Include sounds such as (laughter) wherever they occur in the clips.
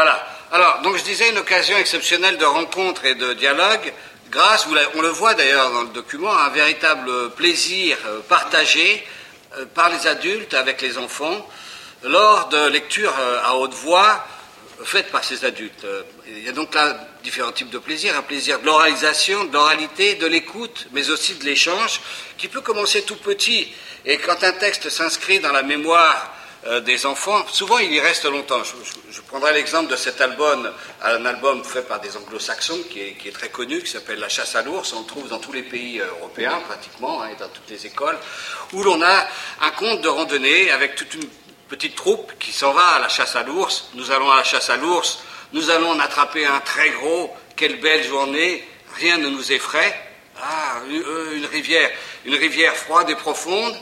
Voilà. Alors, donc je disais une occasion exceptionnelle de rencontre et de dialogue, grâce, on le voit d'ailleurs dans le document, à un véritable plaisir euh, partagé euh, par les adultes avec les enfants lors de lectures euh, à haute voix faites par ces adultes. Il y a donc là différents types de plaisir, un plaisir de l'oralisation, de l'oralité, de l'écoute, mais aussi de l'échange, qui peut commencer tout petit. Et quand un texte s'inscrit dans la mémoire euh, des enfants, souvent il y reste longtemps. Je, prendrai l'exemple de cet album, un album fait par des anglo-saxons qui est, très connu, qui s'appelle La chasse à l'ours. On le trouve dans tous les pays euh, européens pratiquement, hein, et dans toutes les écoles, où l'on a un conte de randonnée avec toute une petite troupe qui s'en va à la chasse à l'ours. Nous allons à la chasse à l'ours, nous allons en attraper un très gros. Quelle belle journée, rien ne nous effraie. Ah, euh, une rivière, une rivière froide et profonde,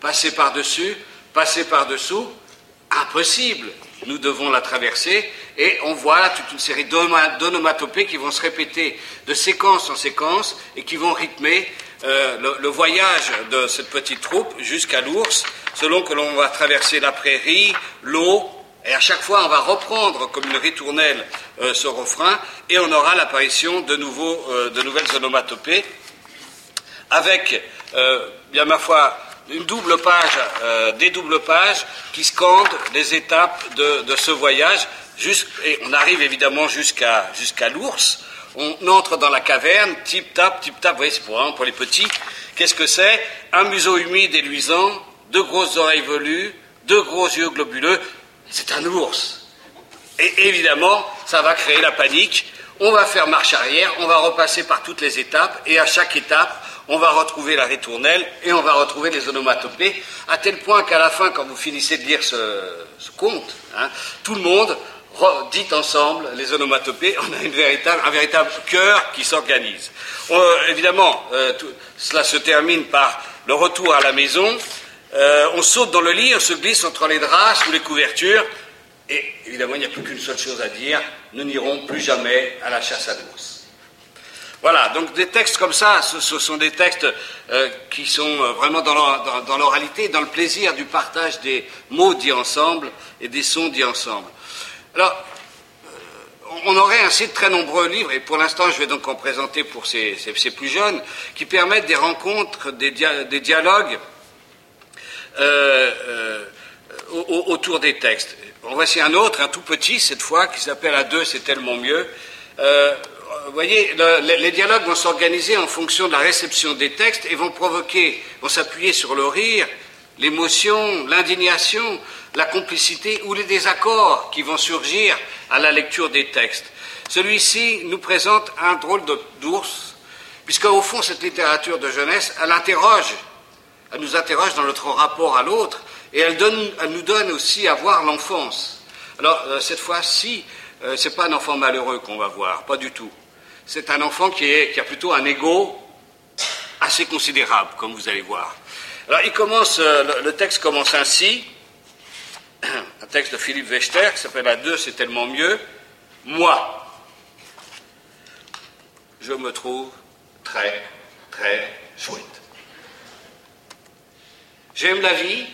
passer par-dessus, passer par-dessous, impossible. Nous devons la traverser et on voit toute une série d'onomatopées qui vont se répéter de séquence en séquence et qui vont rythmer euh, le, voyage de cette petite troupe jusqu'à l'ours, selon que l'on va traverser la prairie, l'eau, et à chaque fois on va reprendre comme une ritournelle euh, ce refrain, et on aura l'apparition de, euh, de nouvelles onomatopées, avec, bien ma foi, une double page, euh, des doubles pages qui scandent les étapes de, ce voyage. et on arrive évidemment jusqu'à jusqu'à l'ours. On entre dans la caverne, tip tap, tip tap. Vous voyez, c'est pour, pour les petits. Qu'est-ce que c'est? Un museau humide et luisant, deux grosses oreilles velues, deux gros yeux globuleux. C'est un ours. Et évidemment, ça va créer la panique. On va faire marche arrière, on va repasser par toutes les étapes, et à chaque étape, on va retrouver la ritournelle et on va retrouver les onomatopées, à tel point qu'à la fin, quand vous finissez de lire ce, conte, hein, tout le monde dit ensemble les onomatopées, on a un véritable cœur qui s'organise. évidemment, euh, cela se termine par le retour à la maison. Euh, on saute dans le lit, on se glisse entre les draps, sous les couvertures, et évidemment, il n'y a plus qu'une seule chose à dire, nous n'irons plus jamais à la chasse à l'ours. Voilà, donc des textes comme ça, ce, sont des textes euh, qui sont euh, vraiment dans l'oralité, dans, le plaisir du partage des mots dits ensemble et des sons dits ensemble. Alors, euh, on aurait ainsi de très nombreux livres, et pour l'instant je vais donc en présenter pour ces, plus jeunes, qui permettent des rencontres, des, dialogues autour des textes. Voici un autre, un tout petit cette fois, qui s'appelle À deux, c'est tellement mieux vous voyez, les dialogues vont s'organiser en fonction de la réception des textes et vont provoquer, vont s'appuyer sur le rire, l'émotion, l'indignation, la complicité ou les désaccords qui vont surgir à la lecture des textes. Celui-ci nous présente un drôle d'ours, puisqu'au fond, cette littérature de jeunesse, elle interroge, elle nous interroge dans notre rapport à l'autre, et elle, nous donne aussi à voir l'enfance. Alors, euh, cette fois-ci, euh, ce n'est pas un enfant malheureux qu'on va voir, pas du tout c'est un enfant qui, a plutôt un ego assez considérable, comme vous allez voir. Alors, il commence, euh, le, texte commence ainsi, un texte de Philippe Wechter qui s'appelle À deux, c'est tellement mieux. Moi, je me trouve très, très chouette. J'aime la vie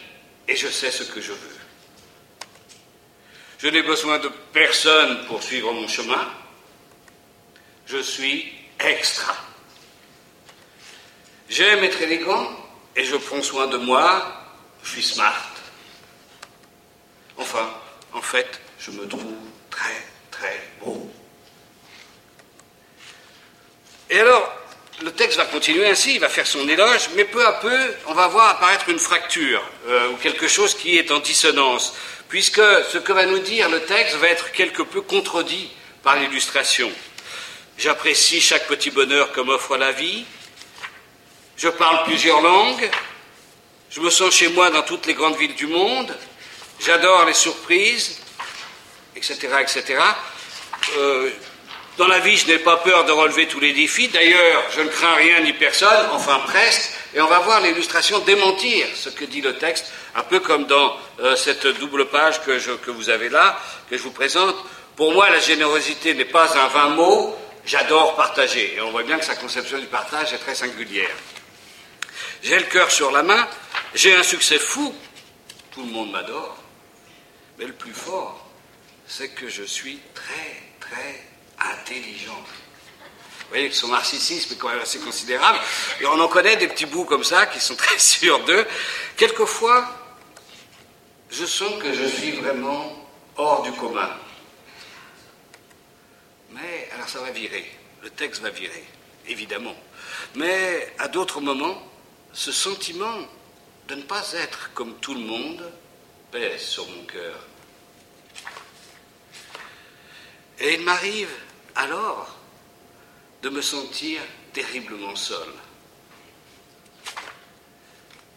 et je sais ce que je veux. Je n'ai besoin de personne pour suivre mon chemin je suis extra. J'aime être élégant et je prends soin de moi, je suis smart. Enfin, en fait, je me trouve très, très beau. Et alors, le texte va continuer ainsi, il va faire son éloge, mais peu à peu, on va voir apparaître une fracture, euh, ou quelque chose qui est en dissonance, puisque ce que va nous dire le texte va être quelque peu contredit par l'illustration. J'apprécie chaque petit bonheur que m'offre la vie. Je parle plusieurs langues. Je me sens chez moi dans toutes les grandes villes du monde. J'adore les surprises, etc., etc. dans la vie, je n'ai pas peur de relever tous les défis. D'ailleurs, je ne crains rien ni personne, enfin presque. Et on va voir l'illustration démentir ce que dit le texte, un peu comme dans euh, cette double page que, que vous avez là, que je vous présente. Pour moi, la générosité n'est pas un vain mot, J'adore partager. Et on voit bien que sa conception du partage est très singulière. J'ai le cœur sur la main, j'ai un succès fou. Tout le monde m'adore. Mais le plus fort, c'est que je suis très, très intelligent. Vous voyez que son narcissisme est quand même assez considérable. Et on en connaît des petits bouts comme ça qui sont très (laughs) sûrs d'eux. Quelquefois, je sens que je suis vraiment hors du commun. Mais, alors ça va virer. Le texte va virer, évidemment. Mais à d'autres moments, ce sentiment de ne pas être comme tout le monde pèse sur mon cœur. Et il m'arrive alors de me sentir terriblement seul.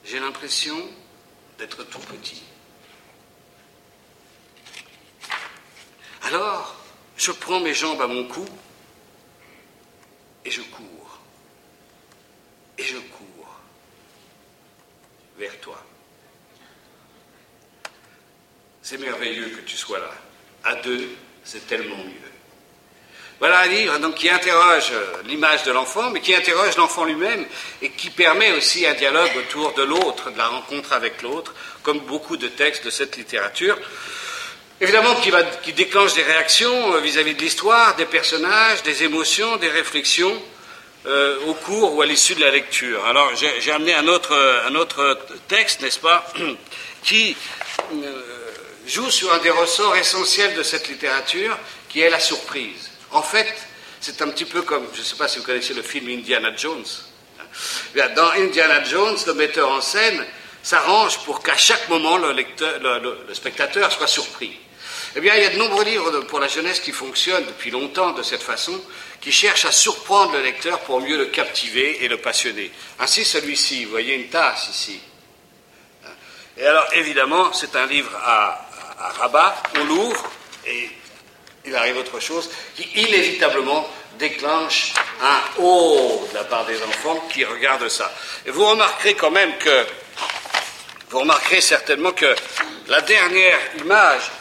J'ai l'impression d'être tout petit. Alors, je prends mes jambes à mon cou et je cours. Et je cours vers toi. C'est merveilleux que tu sois là. À deux, c'est tellement mieux. Voilà un livre donc, qui interroge euh, l'image de l'enfant, mais qui interroge l'enfant lui-même et qui permet aussi un dialogue autour de l'autre, de la rencontre avec l'autre, comme beaucoup de textes de cette littérature. Évidemment, qui, va, qui déclenche des réactions euh, vis-à-vis de l'histoire, des personnages, des émotions, des réflexions euh, au cours ou à l'issue de la lecture. Alors, j'ai amené un autre, un autre texte, n'est-ce pas, (clears throat) qui joue sur un des ressorts essentiels de cette littérature, qui est la surprise. En fait, c'est un petit peu comme, je ne sais pas si vous connaissez le film Indiana Jones. Dans Indiana Jones, le metteur en scène s'arrange pour qu'à chaque moment le, spectateur soit surpris. Eh bien, il y a de nombreux livres pour la jeunesse qui fonctionnent depuis longtemps de cette façon, qui cherchent à surprendre le lecteur pour mieux le captiver et le passionner. Ainsi, celui-ci, vous voyez une tasse ici. Et alors, évidemment, c'est un livre à, à Rabat, on l'ouvre et il arrive autre chose qui inévitablement déclenche un oh de la part des enfants qui regardent ça. Et vous remarquerez quand même que, vous remarquerez certainement que la dernière image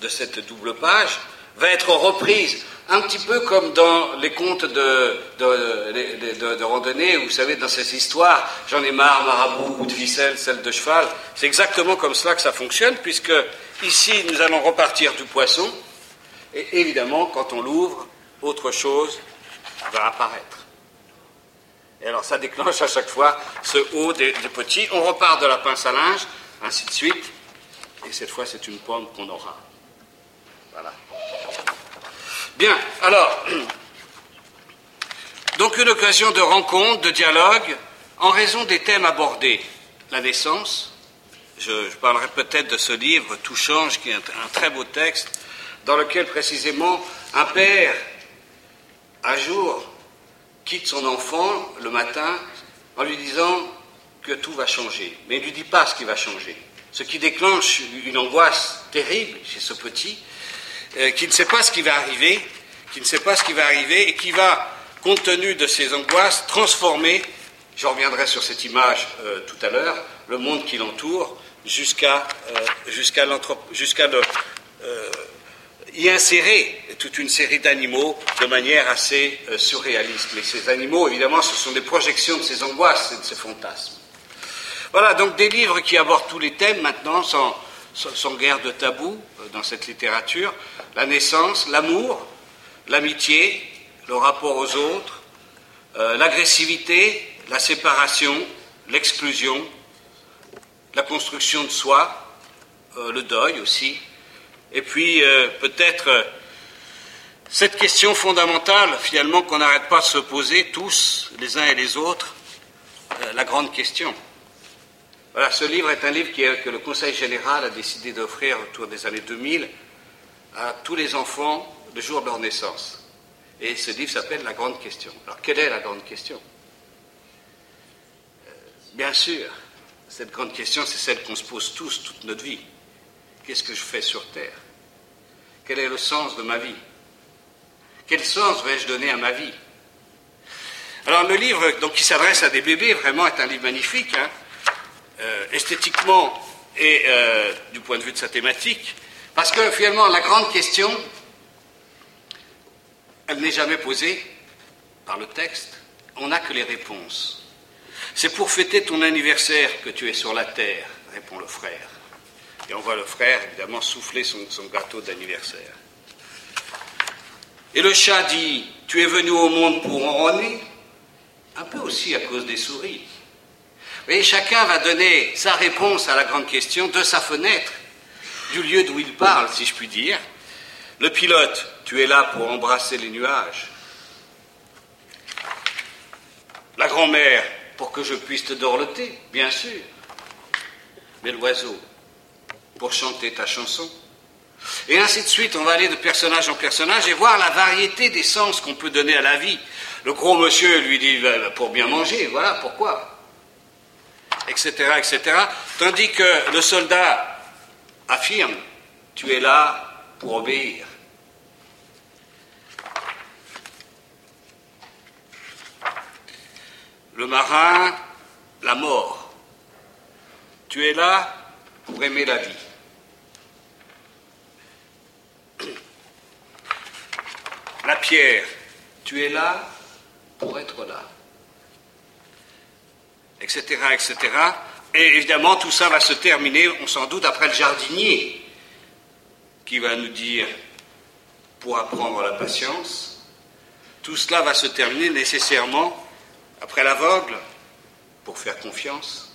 de cette double page va être reprise un petit peu comme dans les contes de, randonnée, vous savez, dans ces histoires, j'en ai marre, marabout, ou de ficelle, celle de cheval. C'est exactement comme cela que ça fonctionne, puisque ici, nous allons repartir du poisson, et évidemment, quand on l'ouvre, autre chose va apparaître. Et alors, ça déclenche à chaque fois ce haut des, petits. On repart de la pince à linge, ainsi de suite, et cette fois, c'est une pomme qu'on aura. Voilà. Bien, alors, (clears throat) donc une occasion de rencontre, de dialogue, en raison des thèmes abordés. La naissance, je, parlerai peut-être de ce livre, Tout change, qui est un, très beau texte, dans lequel précisément un père, un jour, quitte son enfant le matin en lui disant que tout va changer. Mais il ne lui dit pas ce qui va changer. Ce qui déclenche une angoisse terrible chez ce petit, euh, qui ne sait pas ce qui va arriver, qui ne sait pas ce qui va arriver et qui va, compte tenu de ses angoisses, transformer, je reviendrai sur cette image euh, tout à l'heure, le monde qui l'entoure jusqu'à euh, y insérer toute une série d'animaux de manière assez surréaliste. Mais ces animaux, évidemment, ce sont des projections de ses angoisses et de ses fantasmes. Voilà, donc des livres qui abordent tous les thèmes maintenant, sans, guerre de tabou dans cette littérature la naissance, l'amour, l'amitié, le rapport aux autres, euh, l'agressivité, la séparation, l'exclusion, la construction de soi, euh, le deuil aussi, et puis euh, peut-être cette question fondamentale finalement qu'on n'arrête pas de se poser tous, les uns et les autres, la grande question. Voilà, ce livre est un livre que le Conseil général a décidé d'offrir autour des années 2000 à tous les enfants le jour de leur naissance. Et ce livre s'appelle La Grande Question. Alors, quelle est la grande question? Euh, Bien sûr, cette grande question, c'est celle qu'on se pose tous toute notre vie. Qu'est-ce que je fais sur Terre? Quel est le sens de ma vie? Quel sens vais-je donner à ma vie? Alors, le livre donc, qui s'adresse à des bébés, vraiment, est un livre magnifique, hein. euh, esthétiquement et euh, du point de vue de sa thématique. Parce que finalement, la grande question, elle n'est jamais posée par le texte. On n'a que les réponses. C'est pour fêter ton anniversaire que tu es sur la terre, répond le frère. Et on voit le frère, évidemment, souffler son, gâteau d'anniversaire. Et le chat dit, tu es venu au monde pour ronronner Un peu aussi à cause des souris. Et chacun va donner sa réponse à la grande question de sa fenêtre, du lieu d'où il parle, si je puis dire. Le pilote, tu es là pour embrasser les nuages. La grand-mère, pour que je puisse te dorloter, bien sûr. Mais l'oiseau, pour chanter ta chanson. Et ainsi de suite, on va aller de personnage en personnage et voir la variété des sens qu'on peut donner à la vie. Le gros monsieur lui dit bah, pour bien manger, voilà pourquoi? Etc., etc. Tandis que le soldat affirme, tu es là pour obéir. Le marin, la mort. Tu es là pour aimer la vie. La pierre, tu es là pour être là. Etc., etc. Et évidemment, tout ça va se terminer, on s'en doute, après le jardinier, qui va nous dire, pour apprendre la patience, tout cela va se terminer nécessairement après l'aveugle, pour faire confiance,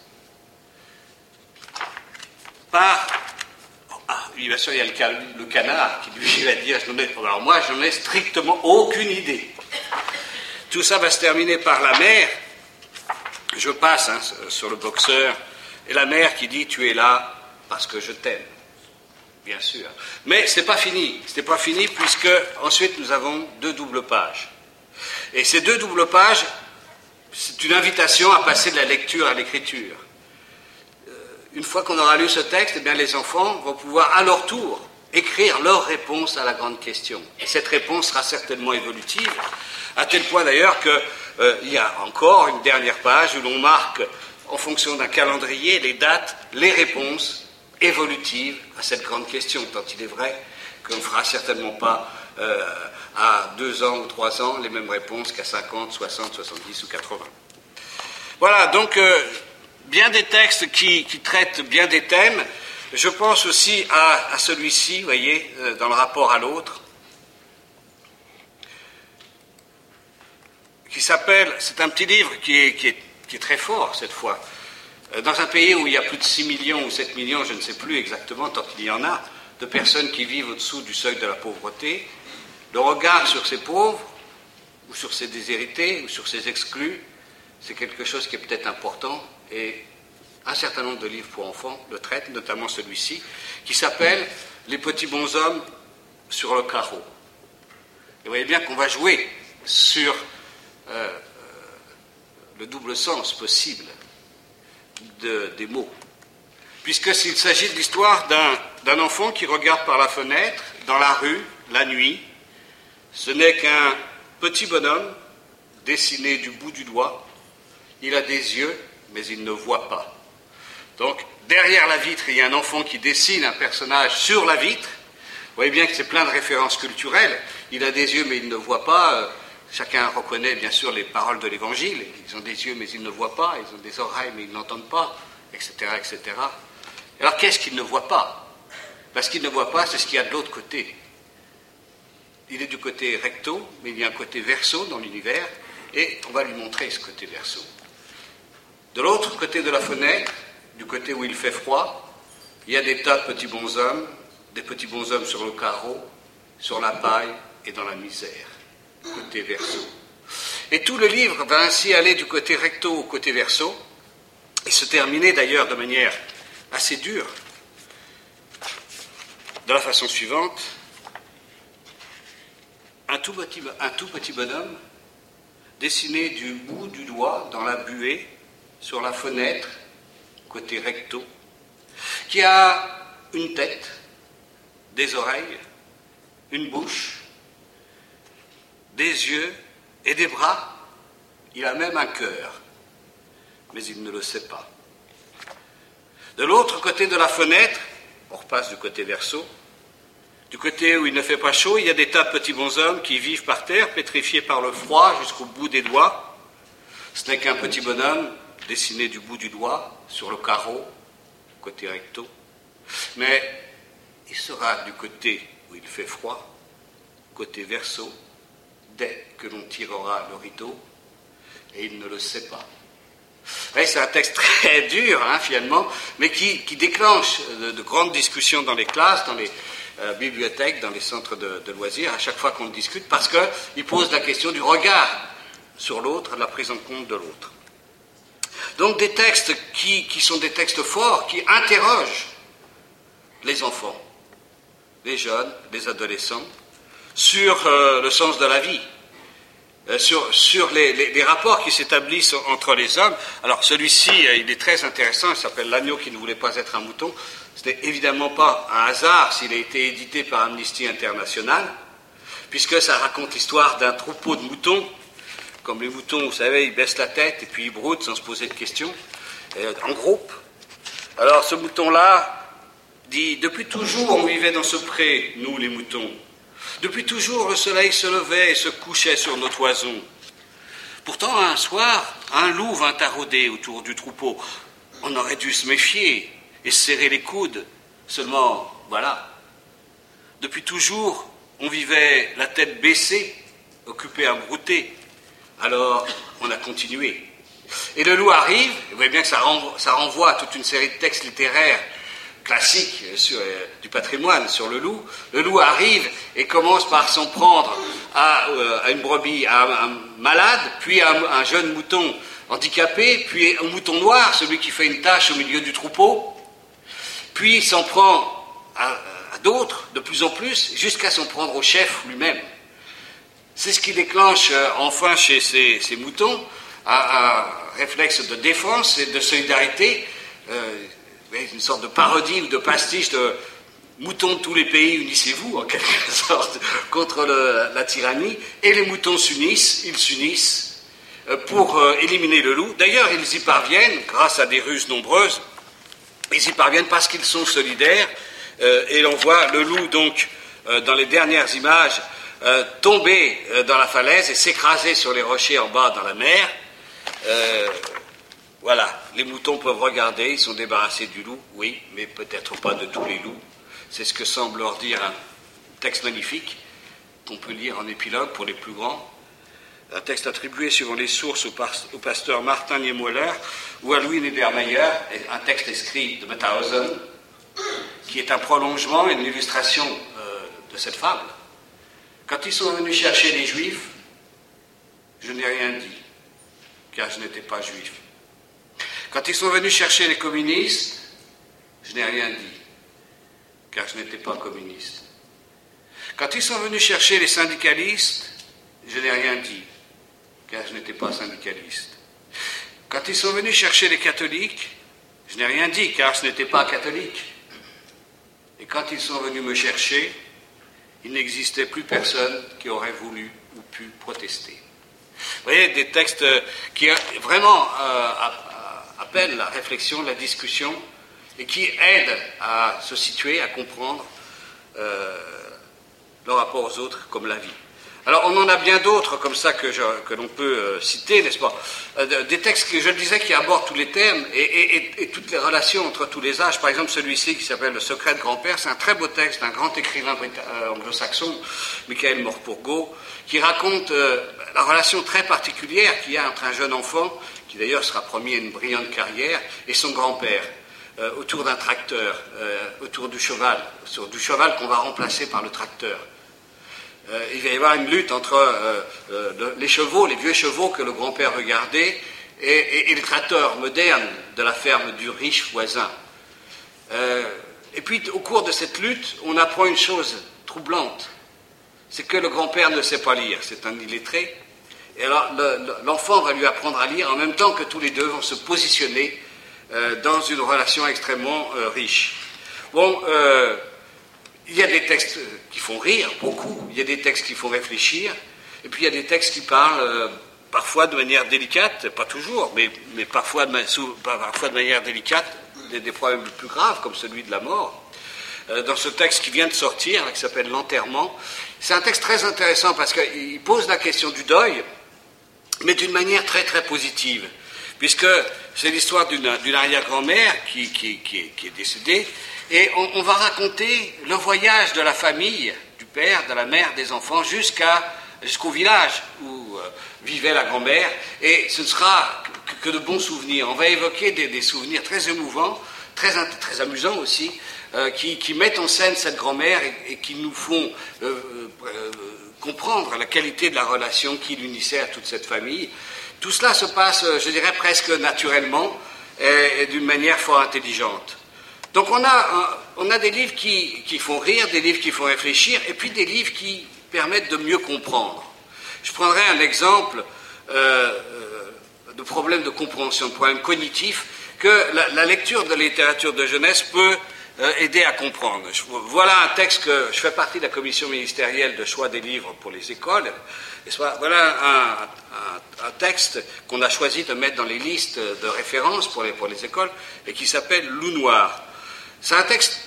par ah, bien sûr, il y a le, canard qui lui (laughs) va dire Alors moi, je n'en ai strictement aucune idée. Tout ça va se terminer par la mère. Je passe hein, sur le boxeur. Et la mère qui dit Tu es là parce que je t'aime. Bien sûr. Mais ce n'est pas fini. Ce n'est pas fini puisque ensuite nous avons deux doubles pages. Et ces deux doubles pages, c'est une invitation à passer de la lecture à l'écriture une fois qu'on aura lu ce texte, eh bien, les enfants vont pouvoir à leur tour écrire leur réponse à la grande question. Et cette réponse sera certainement évolutive, à tel point d'ailleurs qu'il euh, y a encore une dernière page où l'on marque, en fonction d'un calendrier, les dates, les réponses évolutives à cette grande question, tant il est vrai qu'on ne fera certainement pas euh, à deux ans ou trois ans les mêmes réponses qu'à 50, 60, 70 ou 80. Voilà, donc euh, bien des textes qui, traitent bien des thèmes. Je pense aussi à, celui-ci, vous voyez, euh, dans le rapport à l'autre, qui s'appelle, c'est un petit livre qui est, qui, est, très fort cette fois. Euh, dans un pays où il y a plus de 6 millions ou 7 millions, je ne sais plus exactement, tant qu'il y en a, de personnes qui vivent au-dessous du seuil de la pauvreté, le regard sur ces pauvres, ou sur ces déshérités, ou sur ces exclus, c'est quelque chose qui est peut-être important et un certain nombre de livres pour enfants le traitent, notamment celui-ci, qui s'appelle Les petits bonshommes sur le carreau. Et vous voyez bien qu'on va jouer sur euh, euh, le double sens possible des mots. Puisque s'il s'agit de l'histoire d'un enfant qui regarde par la fenêtre, dans la rue, la nuit, ce n'est qu'un petit bonhomme dessiné du bout du doigt. Il a des yeux mais il ne voit pas. Donc, derrière la vitre, il y a un enfant qui dessine un personnage sur la vitre. Vous voyez bien que c'est plein de références culturelles. Il a des yeux, mais il ne voit pas. Chacun reconnaît bien sûr les paroles de l'Évangile. Ils ont des yeux, mais ils ne voient pas. Ils ont des oreilles, mais ils n'entendent pas, etc., etc. Alors, qu'est-ce qu'il ne voit pas? Parce qu'il ne voit pas, c'est ce qu'il y a de l'autre côté. Il est du côté recto, mais il y a un côté verso dans l'univers, et on va lui montrer ce côté verso. De l'autre côté de la fenêtre, du côté où il fait froid, il y a des tas de petits bonshommes, des petits bonshommes sur le carreau, sur la paille et dans la misère, côté verso. Et tout le livre va ainsi aller du côté recto au côté verso, et se terminer d'ailleurs de manière assez dure, de la façon suivante. Un tout petit, bonhomme dessiné du bout du doigt dans la buée sur la fenêtre, côté recto, qui a une tête, des oreilles, une bouche, des yeux et des bras. Il a même un cœur, mais il ne le sait pas. De l'autre côté de la fenêtre, on repasse du côté verso, du côté où il ne fait pas chaud, il y a des tas de petits bonshommes qui vivent par terre, pétrifiés par le froid jusqu'au bout des doigts. Ce n'est qu'un petit bonhomme dessiné du bout du doigt sur le carreau, côté recto. Mais il sera du côté où il fait froid, côté verso, dès que l'on tirera le rideau, et il ne le sait pas. C'est un texte très dur, hein, finalement, mais qui, déclenche de, grandes discussions dans les classes, dans les euh, bibliothèques, dans les centres de, loisirs, à chaque fois qu'on discute, parce qu'il pose la question du regard sur l'autre, de la prise en compte de l'autre. Donc des textes qui, sont des textes forts, qui interrogent les enfants, les jeunes, les adolescents, sur euh, le sens de la vie, euh, sur, les, rapports qui s'établissent entre les hommes. Alors celui-ci, euh, il est très intéressant, il s'appelle L'agneau qui ne voulait pas être un mouton. Ce n'est évidemment pas un hasard s'il a été édité par Amnesty International, puisque ça raconte l'histoire d'un troupeau de moutons. Comme les moutons, vous savez, ils baissent la tête et puis ils broutent sans se poser de questions, en groupe. Alors ce mouton-là dit, depuis toujours on vivait dans ce pré, nous les moutons. Depuis toujours, le soleil se levait et se couchait sur nos toisons. Pourtant, un soir, un loup vint tarauder autour du troupeau. On aurait dû se méfier et serrer les coudes. Seulement, voilà. Depuis toujours, on vivait la tête baissée, occupé à brouter. Alors, on a continué. Et le loup arrive, vous voyez bien que ça renvoie à toute une série de textes littéraires classique sur, euh, du patrimoine sur le loup. Le loup arrive et commence par s'en prendre à, euh, une brebis, à un, malade, puis à un, jeune mouton handicapé, puis un mouton noir, celui qui fait une tâche au milieu du troupeau, puis s'en prend à, d'autres de plus en plus, jusqu'à s'en prendre au chef lui-même. C'est ce qui déclenche euh, enfin chez ces, moutons un, réflexe de défense et de solidarité une sorte de parodie ou de pastiche de moutons de tous les pays, unissez-vous en quelque (laughs) sorte contre la tyrannie, et les moutons s'unissent, ils s'unissent euh, pour euh, éliminer le loup. D'ailleurs, ils y parviennent grâce à des ruses nombreuses, ils y parviennent parce qu'ils sont solidaires, euh, et l'on voit le loup donc dans les dernières images tomber dans la falaise et s'écraser sur les rochers en bas dans la mer. Voilà, les moutons peuvent regarder, ils sont débarrassés du loup, oui, mais peut-être pas de tous les loups. C'est ce que semble leur dire un texte magnifique qu'on peut lire en épilogue pour les plus grands. Un texte attribué suivant les sources au, pasteur Martin Niemöller ou à Louis Niedermeyer, un texte écrit de Mauthausen, qui est un prolongement et une illustration euh, de cette fable. Quand ils sont venus chercher les Juifs, je n'ai rien dit, car je n'étais pas juif. Quand ils sont venus chercher les communistes, je n'ai rien dit, car je n'étais pas communiste. Quand ils sont venus chercher les syndicalistes, je n'ai rien dit, car je n'étais pas syndicaliste. Quand ils sont venus chercher les catholiques, je n'ai rien dit, car je n'étais pas catholique. Et quand ils sont venus me chercher, il n'existait plus personne qui aurait voulu ou pu protester. Vous voyez, des textes qui vraiment euh, appelle la réflexion, la discussion, et qui aide à se situer, à comprendre euh, le rapport aux autres comme la vie. Alors on en a bien d'autres comme ça que, que l'on peut euh, citer, n'est-ce pas? Euh, Des textes que je disais qui abordent tous les termes et, toutes les relations entre tous les âges. Par exemple celui-ci qui s'appelle Le secret de grand-père, c'est un très beau texte d'un grand écrivain anglo-saxon, Michael Morpurgo, qui raconte la relation très particulière qu'il y a entre un jeune enfant qui d'ailleurs sera promis à une brillante carrière, et son grand-père, euh, autour d'un tracteur, euh, autour du cheval, sur du cheval qu'on va remplacer par le tracteur. Euh, il va y avoir une lutte entre les chevaux, les vieux chevaux que le grand-père regardait, et, le tracteur moderne de la ferme du riche voisin. et puis, au cours de cette lutte, on apprend une chose troublante, c'est que le grand-père ne sait pas lire, c'est un illettré, et alors, l'enfant va lui apprendre à lire en même temps que tous les deux vont se positionner euh, dans une relation extrêmement euh, riche. Bon, euh, il y a des textes qui font rire, beaucoup. Il y a des textes qui font réfléchir. Et puis il y a des textes qui parlent parfois de manière délicate, pas toujours, mais, parfois, de, manière délicate, des, des, problèmes plus graves, comme celui de la mort. dans ce texte qui vient de sortir, qui s'appelle L'enterrement, c'est un texte très intéressant parce qu'il pose la question du deuil, mais d'une manière très très positive, puisque c'est l'histoire d'une arrière-grand-mère qui, est décédée Et on, va raconter le voyage de la famille, du père, de la mère, des enfants, jusqu'au village où euh, vivait la grand-mère. Et ce ne sera que, de bons souvenirs. On va évoquer des, souvenirs très émouvants, très, très amusants aussi, euh, qui, mettent en scène cette grand-mère et, qui nous font euh, comprendre la qualité de la relation qui l'unissait à toute cette famille. Tout cela se passe, je dirais, presque naturellement et d'une manière fort intelligente. Donc on a, on a des livres qui, qui, font rire, des livres qui font réfléchir, et puis des livres qui permettent de mieux comprendre. Je prendrai un exemple euh, euh, de problème de compréhension, de problème cognitif, que la, lecture de littérature de jeunesse peut euh, aider à comprendre. voilà un texte que je fais partie de la commission ministérielle de choix des livres pour les écoles. Voilà un, un, texte qu'on a choisi de mettre dans les listes de référence pour les, pour les écoles et qui s'appelle Loup Noir. C'est un texte,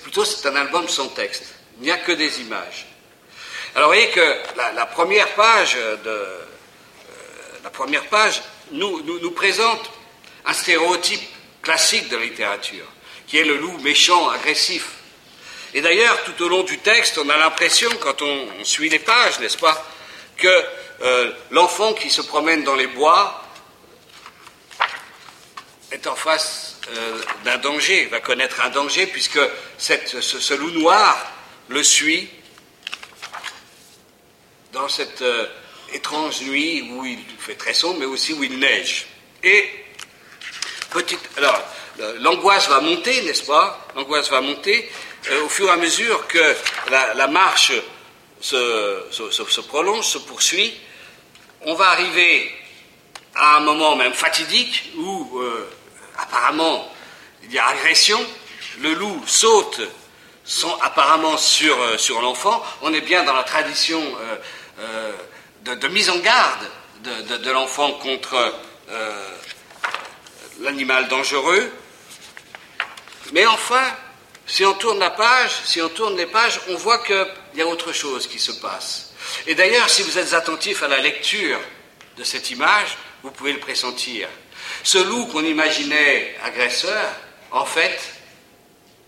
plutôt c'est un album sans texte. Il n'y a que des images. Alors vous voyez que la, première page euh, la première page nous, nous, présente un stéréotype classique de la littérature, qui est le loup méchant, agressif. Et d'ailleurs, tout au long du texte, on a l'impression, quand on, suit les pages, n'est-ce pas, que euh, l'enfant qui se promène dans les bois est en face euh, d'un danger, va connaître un danger, puisque ce, loup noir le suit dans cette euh, étrange nuit où il fait très sombre, mais aussi où il neige. Et, petite, alors, l'angoisse va monter, n'est-ce pas? L'angoisse va monter euh, au fur et à mesure que la, marche se, se, prolonge, se poursuit. On va arriver à un moment même fatidique où apparemment, il y a agression, le loup saute apparemment sur, euh, sur l'enfant, on est bien dans la tradition euh, euh, de, mise en garde de, l'enfant contre l'animal dangereux. Mais enfin, si on tourne la page, si on tourne les pages, on voit qu'il y a autre chose qui se passe. Et d'ailleurs, si vous êtes attentif à la lecture de cette image, vous pouvez le pressentir. Ce loup qu'on imaginait agresseur, en fait,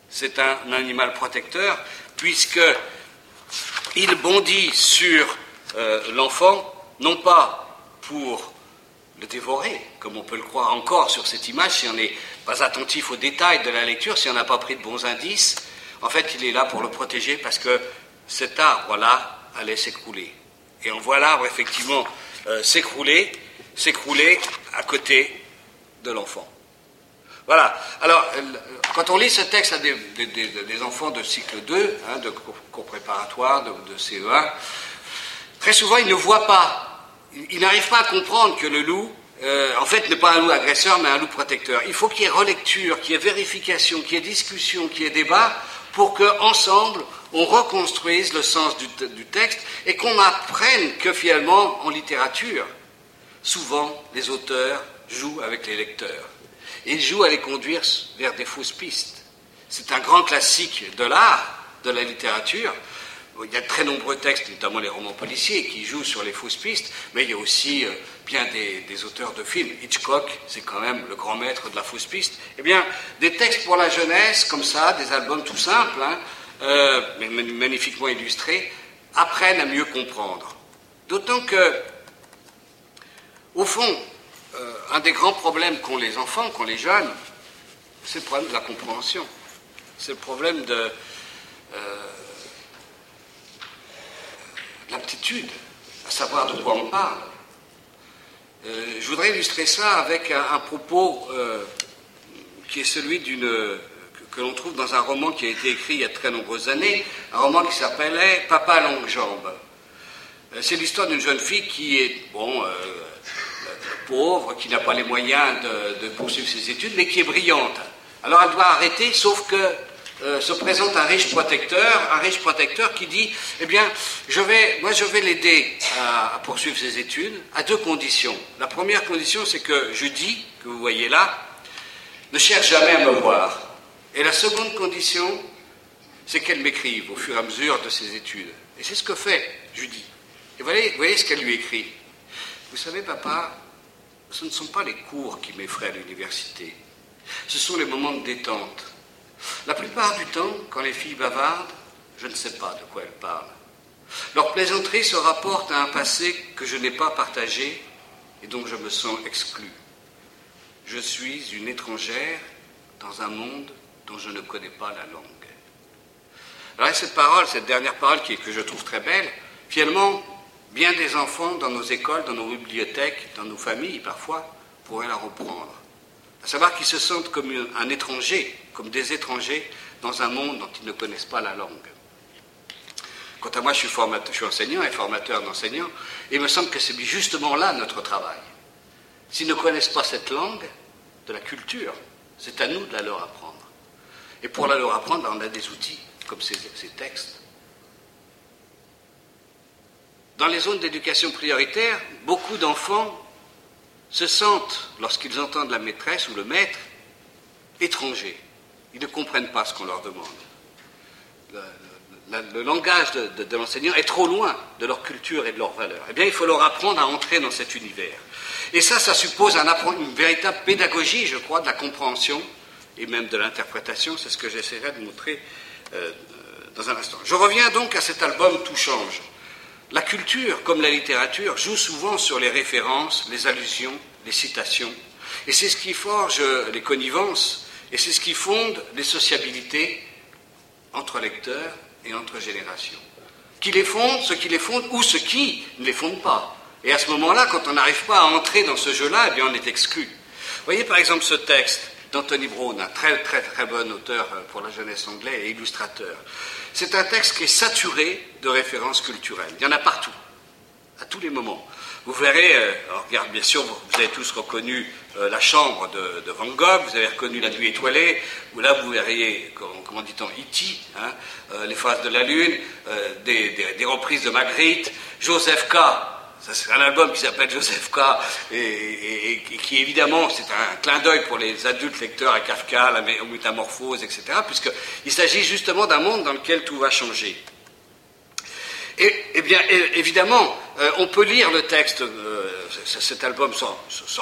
c'est un animal protecteur, puisque il bondit sur euh, l'enfant, non pas pour le dévorer, comme on peut le croire encore sur cette image, si on n'est pas attentif aux détails de la lecture, si on n'a pas pris de bons indices, en fait, il est là pour le protéger parce que cet arbre-là allait s'écrouler. Et on voit l'arbre effectivement euh, s'écrouler, s'écrouler à côté de l'enfant. Voilà. Alors, quand on lit ce texte à des, enfants de cycle 2, hein, de cours préparatoire, de, CE1, très souvent, ils ne voient pas, ils, n'arrivent pas à comprendre que le loup, euh, en fait, n'est pas un loup agresseur, mais un loup protecteur. Il faut qu'il y ait relecture, qu'il y ait vérification, qu'il y ait discussion, qu'il y ait débat, pour qu'ensemble, on reconstruise le sens du texte et qu'on apprenne que finalement, en littérature, souvent, les auteurs joue avec les lecteurs. Il joue à les conduire vers des fausses pistes. C'est un grand classique de l'art, de la littérature. Il y a de très nombreux textes, notamment les romans policiers, qui jouent sur les fausses pistes, mais il y a aussi euh, bien des, auteurs de films. Hitchcock, c'est quand même le grand maître de la fausse piste. Eh bien, des textes pour la jeunesse, comme ça, des albums tout simples, hein, euh, magnifiquement illustrés, apprennent à mieux comprendre. D'autant que, au fond, euh, un des grands problèmes qu'ont les enfants, qu'ont les jeunes, c'est le problème de la compréhension. C'est le problème de, euh, l'aptitude à savoir de quoi on parle. Euh, je voudrais illustrer ça avec un, propos qui est celui d'une que, l'on trouve dans un roman qui a été écrit il y a très nombreuses années, un roman qui s'appelait Papa longue jambe. C'est l'histoire d'une jeune fille qui est bon pauvre, qui n'a pas les moyens de, poursuivre ses études, mais qui est brillante. Alors elle doit arrêter, sauf que euh, se présente un riche protecteur, un riche protecteur qui dit, eh bien, moi je vais l'aider à, poursuivre ses études à deux conditions. La première condition, c'est que je dis, que vous voyez là, ne cherche jamais à me voir. Et la seconde condition, c'est qu'elle m'écrive au fur et à mesure de ses études. Et c'est ce que fait Judy. Et voyez ce qu'elle lui écrit. Vous savez, papa, ce ne sont pas les cours qui m'effraient à l'université, ce sont les moments de détente. La plupart du temps, quand les filles bavardent, je ne sais pas de quoi elles parlent. Leur plaisanterie se rapporte à un passé que je n'ai pas partagé et dont je me sens exclu. Je suis une étrangère dans un monde dont je ne connais pas la langue. Alors, cette parole, cette dernière parole que je trouve très belle, finalement, bien des enfants dans nos écoles, dans nos bibliothèques, dans nos familles parfois, pourraient la reprendre. À savoir qu'ils se sentent comme un étranger, comme des étrangers dans un monde dont ils ne connaissent pas la langue. Quant à moi, je suis, formateur, je suis enseignant et formateur d'enseignants, et il me semble que c'est justement là notre travail. S'ils ne connaissent pas cette langue de la culture, c'est à nous de la leur apprendre. Et pour la leur apprendre, on a des outils, comme ces, ces textes. Dans les zones d'éducation prioritaire, beaucoup d'enfants se sentent, lorsqu'ils entendent la maîtresse ou le maître, étrangers. Ils ne comprennent pas ce qu'on leur demande. Le, langage de, l'enseignant est trop loin de leur culture et de leurs valeurs. Eh bien, il faut leur apprendre à entrer dans cet univers. Et ça, ça suppose un, une véritable pédagogie, je crois, de la compréhension et même de l'interprétation. C'est ce que j'essaierai de montrer euh, dans un instant. Je reviens donc à cet album Tout change. La culture, comme la littérature, joue souvent sur les références, les allusions, les citations. Et c'est ce qui forge les connivences, et c'est ce qui fonde les sociabilités entre lecteurs et entre générations. Qui les fonde, ce qui les fonde, ou ce qui ne les fonde pas. Et à ce moment-là, quand on n'arrive pas à entrer dans ce jeu-là, eh bien on est exclu. Voyez par exemple ce texte d'Anthony Brown, un très très très bon auteur pour la jeunesse anglaise et illustrateur. C'est un texte qui est saturé de références culturelles. Il y en a partout, à tous les moments. Vous verrez, euh, regarde, bien sûr, vous, avez tous reconnu euh, la chambre de, Van Gogh, vous avez reconnu la nuit étoilée, ou là vous verriez, comment, dit-on, E.T., hein, euh, les phases de la lune, des, reprises de Magritte, Joseph K., c'est un album qui s'appelle Joseph K. Et, qui évidemment, c'est un clin d'œil pour les adultes lecteurs à Kafka, la métamorphose, etc. Puisqu'il s'agit justement d'un monde dans lequel tout va changer. Et, bien, évidemment, euh, on peut lire le texte, euh, cet album sans,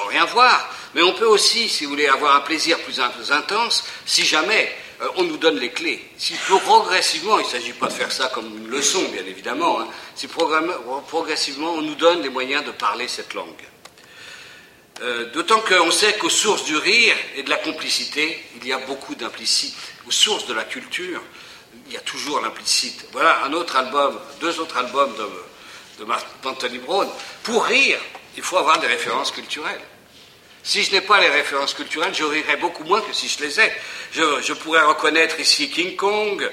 rien voir, mais on peut aussi, si vous voulez, avoir un plaisir plus intense, si jamais euh, on nous donne les clés. Si progressivement, il ne s'agit pas de faire ça comme une leçon, bien évidemment, hein, si progressivement on nous donne les moyens de parler cette langue. Euh, d'autant qu'on sait qu'aux sources du rire et de la complicité, il y a beaucoup d'implicite. Aux sources de la culture, il y a toujours l'implicite. Voilà un autre album, deux autres albums de, de Brown. Pour rire, il faut avoir des références culturelles. Si je n'ai pas les références culturelles, je rirais beaucoup moins que si je les ai. Je, pourrais reconnaître ici King Kong,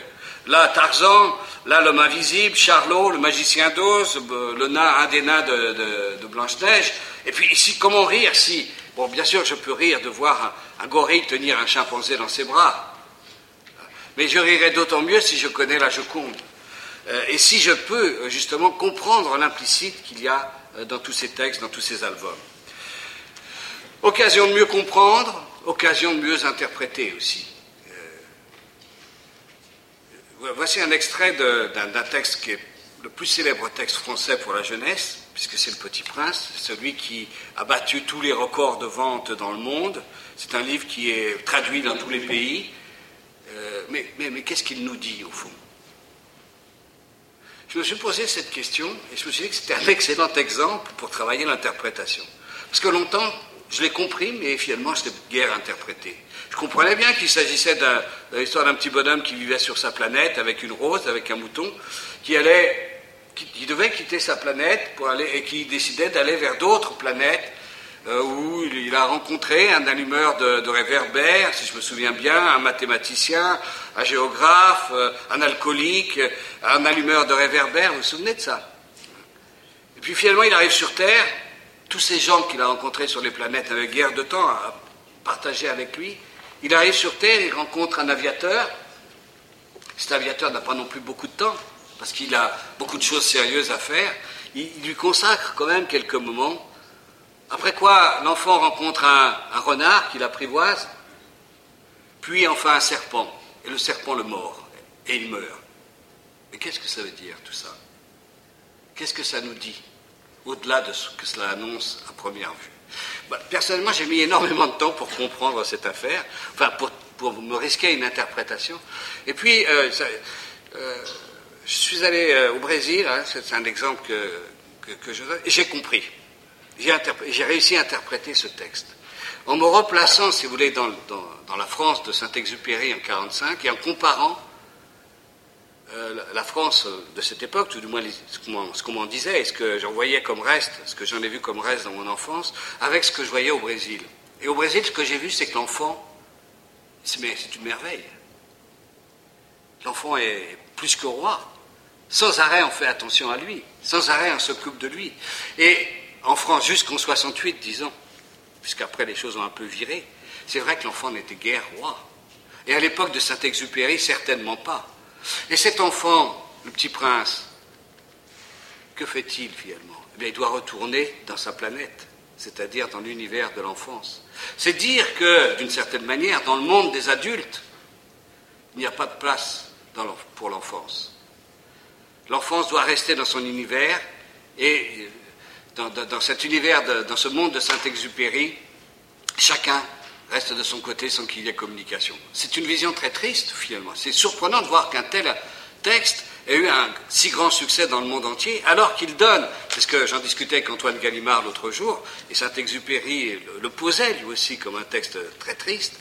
là Tarzan, là l'homme invisible, Charlot, le magicien d'Oz, euh, le nain, un des nains de, Blanche-Neige. Et puis ici, comment rire si... Bon, bien sûr, je peux rire de voir un, gorille tenir un chimpanzé dans ses bras. Mais je rirais d'autant mieux si je connais la Joconde. Euh, et si je peux, justement, comprendre l'implicite qu'il y a euh, dans tous ces textes, dans tous ces albums. Occasion de mieux comprendre, occasion de mieux interpréter aussi. Euh, voici un extrait d'un texte qui est le plus célèbre texte français pour la jeunesse, puisque c'est Le Petit Prince, celui qui a battu tous les records de vente dans le monde. C'est un livre qui est traduit dans tous les pays. Euh, mais, mais, mais qu'est-ce qu'il nous dit au fond? Je me suis posé cette question et je me suis dit que c'était un (laughs) excellent exemple pour travailler l'interprétation. Parce que longtemps, je l'ai compris, mais finalement, n'ai guère interprété. Je comprenais bien qu'il s'agissait de l'histoire d'un petit bonhomme qui vivait sur sa planète avec une rose, avec un mouton, qui allait, qui, devait quitter sa planète pour aller, et qui décidait d'aller vers d'autres planètes euh, où il, a rencontré un allumeur de, de, réverbères, si je me souviens bien, un mathématicien, un géographe, euh, un alcoolique, un allumeur de réverbères. Vous vous souvenez de ça? Et puis finalement, il arrive sur Terre tous ces gens qu'il a rencontrés sur les planètes n'avaient guère de temps à partager avec lui. Il arrive sur Terre, il rencontre un aviateur. Cet aviateur n'a pas non plus beaucoup de temps, parce qu'il a beaucoup de choses sérieuses à faire. Il, lui consacre quand même quelques moments. Après quoi, l'enfant rencontre un, un renard qu'il apprivoise, puis enfin un serpent. Et le serpent le mord, et il meurt. Mais qu'est-ce que ça veut dire tout ça? Qu'est-ce que ça nous dit? Au-delà de ce que cela annonce à première vue. Bah, personnellement, j'ai mis énormément de temps pour comprendre cette affaire, enfin pour, pour me risquer une interprétation. Et puis, euh, je suis allé au Brésil, hein, c'est un exemple que, que, je donne, et j'ai compris. J'ai réussi à interpréter ce texte. En me replaçant, si vous voulez, dans, dans la France de Saint-Exupéry en 1945 et en comparant euh, la France de cette époque, tout du moins ce qu'on m'en disait, et ce que j'en voyais comme reste, ce que j'en ai vu comme reste dans mon enfance, avec ce que je voyais au Brésil. Et au Brésil, ce que j'ai vu, c'est que l'enfant, c'est une merveille. L'enfant est plus que roi. Sans arrêt, on fait attention à lui. Sans arrêt, on s'occupe de lui. Et en France, jusqu'en 68, disons, puisqu'après les choses ont un peu viré, c'est vrai que l'enfant n'était guère roi. Et à l'époque de Saint-Exupéry, certainement pas. Et cet enfant, le petit prince, que fait-il finalement? Eh Il doit retourner dans sa planète, c'est-à-dire dans l'univers de l'enfance. C'est dire que, d'une certaine manière, dans le monde des adultes, il n'y a pas de place pour l'enfance. L'enfance doit rester dans son univers et dans, cet univers, dans ce monde de Saint-Exupéry, chacun reste de son côté sans qu'il y ait communication. C'est une vision très triste, finalement. C'est surprenant de voir qu'un tel texte ait eu un si grand succès dans le monde entier, alors qu'il donne, c'est ce que j'en discutais avec Antoine Gallimard l'autre jour, et Saint-Exupéry le, posait lui aussi comme un texte très triste,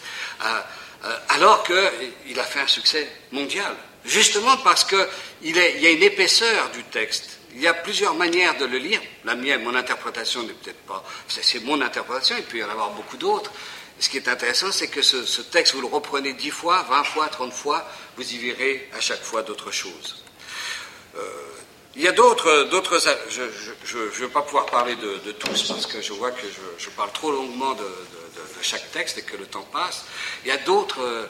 euh, euh, alors qu'il a fait un succès mondial. Justement parce qu'il y a une épaisseur du texte. Il y a plusieurs manières de le lire. La mienne, mon interprétation n'est peut-être pas. C'est mon interprétation, il peut y en avoir beaucoup d'autres ce qui est intéressant, c'est que ce, texte, vous le reprenez dix fois, vingt fois, trente fois, vous y verrez à chaque fois d'autres choses. Euh, il y a d'autres, d'autres. Je ne vais pas pouvoir parler de, tous parce que je vois que je, parle trop longuement de, chaque texte et que le temps passe. Il y a d'autres euh,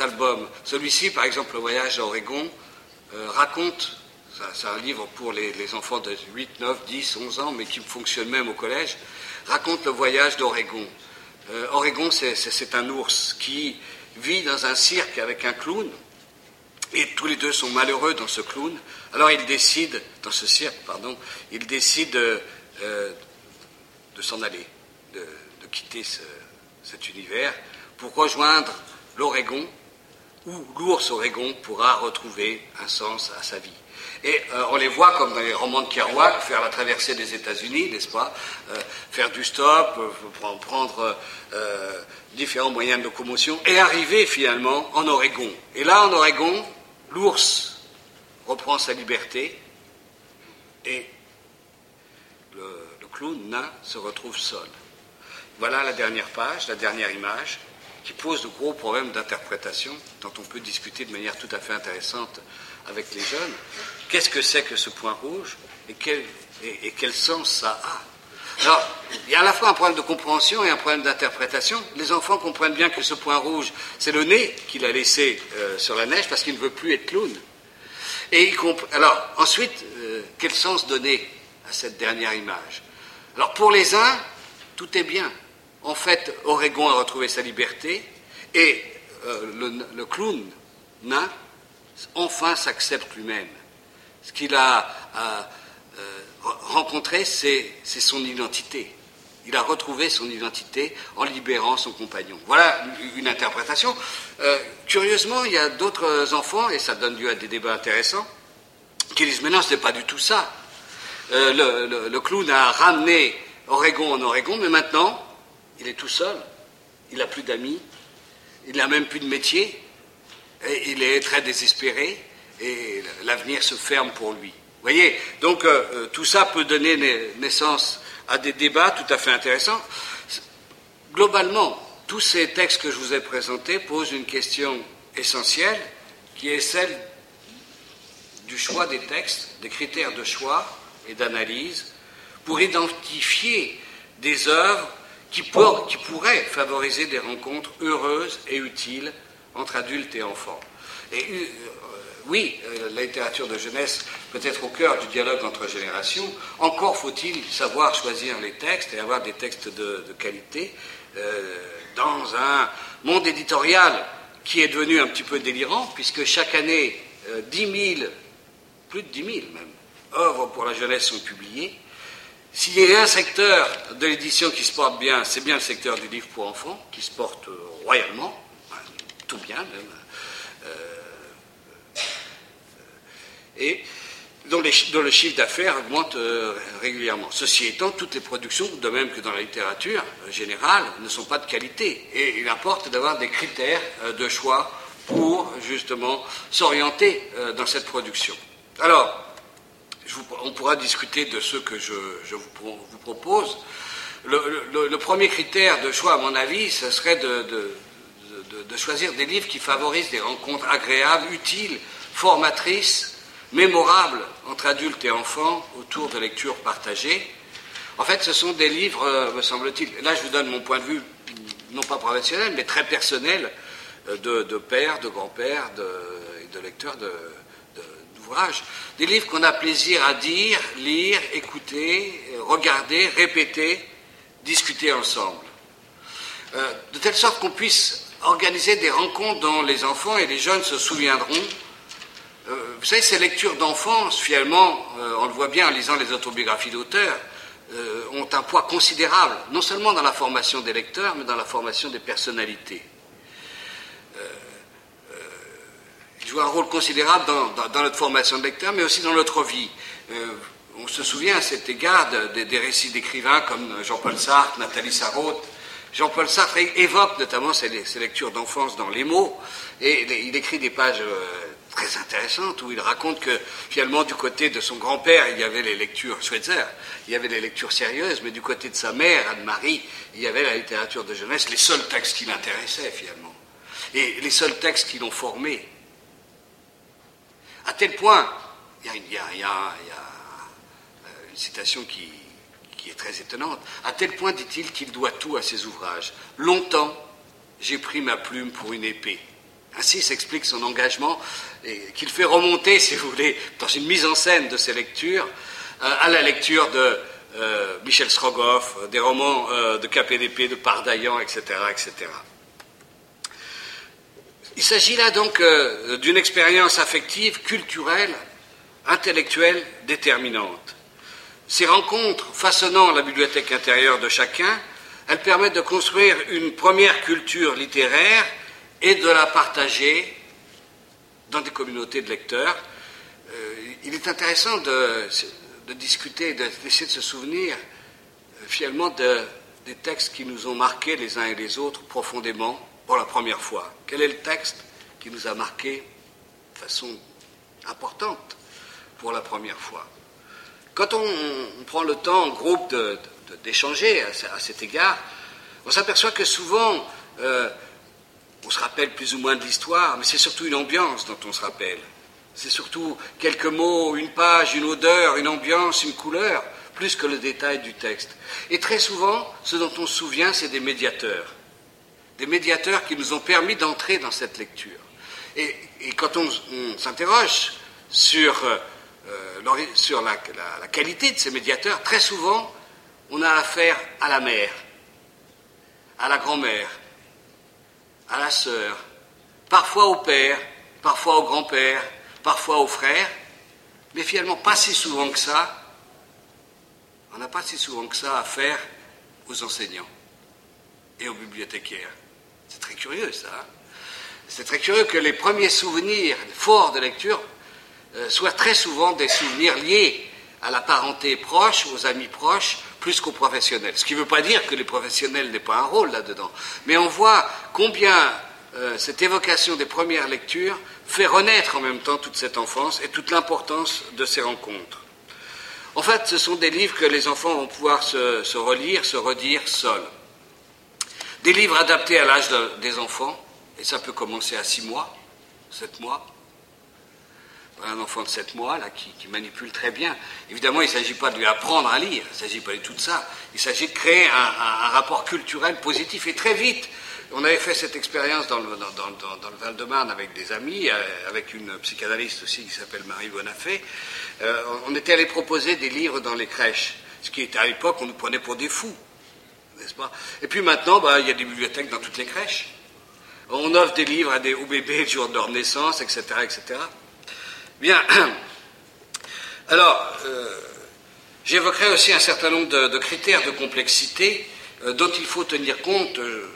albums. Celui-ci, par exemple, Le Voyage à euh, raconte. C'est un livre pour les, les, enfants de 8, 9, 10, 11 ans, mais qui fonctionne même au collège. Raconte le voyage d'Oregon. Euh, Oregon, c'est un ours qui vit dans un cirque avec un clown, et tous les deux sont malheureux dans ce clown. Alors il décide, dans ce cirque, pardon, il décide euh, de s'en aller, de, quitter cet univers pour rejoindre l'Oregon, où l'ours Oregon pourra retrouver un sens à sa vie. Et euh, on les voit comme dans les romans de Kerouac, faire la traversée des États-Unis, n'est-ce pas euh, Faire du stop, euh, prendre différents moyens de locomotion, et arriver finalement en Oregon. Et là, en Oregon, l'ours reprend sa liberté, et le, le clown nain se retrouve seul. Voilà la dernière page, la dernière image, qui pose de gros problèmes d'interprétation, dont on peut discuter de manière tout à fait intéressante avec les jeunes. Qu'est-ce que c'est que ce point rouge et quel, et, quel sens ça a alors, il y a à la fois un problème de compréhension et un problème d'interprétation. Les enfants comprennent bien que ce point rouge, c'est le nez qu'il a laissé euh, sur la neige parce qu'il ne veut plus être clown. Et alors, ensuite, euh, quel sens donner à cette dernière image? Alors, pour les uns, tout est bien. En fait, Oregon a retrouvé sa liberté et euh, le, le, clown nain enfin s'accepte lui-même. Ce qu'il a, euh, rencontré, c'est son identité. Il a retrouvé son identité en libérant son compagnon. Voilà une interprétation. Euh, curieusement, il y a d'autres enfants, et ça donne lieu à des débats intéressants, qui disent Mais non, ce n'est pas du tout ça. Euh, le, le, clown a ramené Oregon en Oregon, mais maintenant, il est tout seul. Il n'a plus d'amis. Il n'a même plus de métier. Il est très désespéré et l'avenir se ferme pour lui. Vous voyez Donc euh, euh, tout ça peut donner naissance à des débats tout à fait intéressants. Globalement, tous ces textes que je vous ai présentés posent une question essentielle qui est celle du choix des textes, des critères de choix et d'analyse pour identifier des œuvres qui pourraient favoriser des rencontres heureuses et utiles entre adultes et enfants. Et euh, oui, euh, la littérature de jeunesse peut être au cœur du dialogue entre générations. Encore faut-il savoir choisir les textes et avoir des textes de, qualité euh, dans un monde éditorial qui est devenu un petit peu délirant, puisque chaque année, 10 000, plus de 10 000 même, œuvres pour la jeunesse sont publiées. S'il y a un secteur de l'édition qui se porte bien, c'est bien le secteur du livre pour enfants, qui se porte royalement plutôt bien même. et dont, le chiffre d'affaires augmente régulièrement. Ceci étant, toutes les productions, de même que dans la littérature générale, ne sont pas de qualité. Et il importe d'avoir des critères de choix pour justement s'orienter dans cette production. Alors, on pourra discuter de ce que je, vous, propose. Le, premier critère de choix, à mon avis, ce serait de, choisir des livres qui favorisent des rencontres agréables, utiles, formatrices, mémorables entre adultes et enfants autour de lectures partagées. En fait, ce sont des livres, euh, me semble-t-il, là je vous donne mon point de vue, non pas professionnel, mais très personnel, euh, de, de père, de grand-père, de, de lecteurs de, des livres qu'on a plaisir à dire, lire, écouter, regarder, répéter, discuter ensemble. Euh, de telle sorte qu'on puisse organiser des rencontres dont les enfants et les jeunes se souviendront. Euh, vous savez, ces lectures d'enfance, finalement, euh, on le voit bien en lisant les autobiographies d'auteurs, ont un poids considérable, non seulement dans la formation des lecteurs, mais dans la formation des personnalités. joue un rôle considérable dans, notre formation de lecteur, mais aussi dans notre vie. Euh, on se souvient à cet égard des récits d'écrivains comme Jean-Paul Sartre, Nathalie Sarraute. Jean-Paul Sartre évoque notamment ses, lectures d'enfance dans Les mots, et il écrit des pages euh, très intéressantes où il raconte que finalement du côté de son grand-père il y avait les lectures Schweitzer, il y avait les lectures sérieuses, mais du côté de sa mère, Anne-Marie, il y avait la littérature de jeunesse, les seuls textes qui l'intéressaient finalement, et les seuls textes qui l'ont formé. À tel point, il y a, une citation qui, est très étonnante, à tel point, dit-il, qu'il doit tout à ses ouvrages. Longtemps, j'ai pris ma plume pour une épée. Ainsi s'explique son engagement, qu'il fait remonter, si vous voulez, dans une mise en scène de ses lectures, euh, à la lecture de euh, Michel Strogoff, des romans euh, de KPDP, de Pardaillan, etc., etc. Il s'agit là donc euh, d'une expérience affective, culturelle, intellectuelle déterminante. Ces rencontres façonnant la bibliothèque intérieure de chacun, elles permettent de construire une première culture littéraire et de la partager dans des communautés de lecteurs. Euh, il est intéressant de, discuter, d'essayer de se souvenir euh, finalement des textes qui nous ont marqués les uns et les autres profondément pour la première fois Quel est le texte qui nous a marqué de façon importante pour la première fois? Quand on, prend le temps en groupe d'échanger à, cet égard, on s'aperçoit que souvent, euh, on se rappelle plus ou moins de l'histoire, mais c'est surtout une ambiance dont on se rappelle. C'est surtout quelques mots, une page, une odeur, une ambiance, une couleur, plus que le détail du texte. Et très souvent, ce dont on se souvient, c'est des médiateurs des médiateurs qui nous ont permis d'entrer dans cette lecture. Et, quand on, s'interroge sur, euh, sur la, qualité de ces médiateurs, très souvent, on a affaire à la mère, à la grand-mère, à la sœur, parfois au père, parfois au grand-père, parfois au frère, mais finalement pas si souvent que ça, on n'a pas si souvent que ça à faire aux enseignants et aux bibliothécaires. C'est très curieux ça. Hein. c'est très curieux que les premiers souvenirs forts de lecture soient très souvent des souvenirs liés à la parenté proche, aux amis proches, plus qu'aux professionnels. Ce qui ne veut pas dire que les professionnels n'aient pas un rôle là-dedans. Mais on voit combien euh, cette évocation des premières lectures fait renaître en même temps toute cette enfance et toute l'importance de ces rencontres. En fait, ce sont des livres que les enfants vont pouvoir se relire, se redire seuls. Des livres adaptés à l'âge des enfants, et ça peut commencer à 6 mois, 7 mois. Un enfant de 7 mois, là, qui, manipule très bien. Évidemment, il ne s'agit pas de lui apprendre à lire, il ne s'agit pas du tout ça. Il s'agit de créer un, rapport culturel positif. Et très vite, on avait fait cette expérience dans le, Val-de-Marne avec des amis, euh, avec une psychanalyste aussi qui s'appelle Marie Bonafé. Euh, on était allé proposer des livres dans les crèches, ce qui était à l'époque, on nous prenait pour des fous. Et puis maintenant, bah, il y a des bibliothèques dans toutes les crèches. On offre des livres à des, aux bébés le jour de leur naissance, etc. etc. Bien. (clears throat) Alors, euh, j'évoquerai aussi un certain nombre de, critères de complexité euh, dont il faut tenir compte. Euh,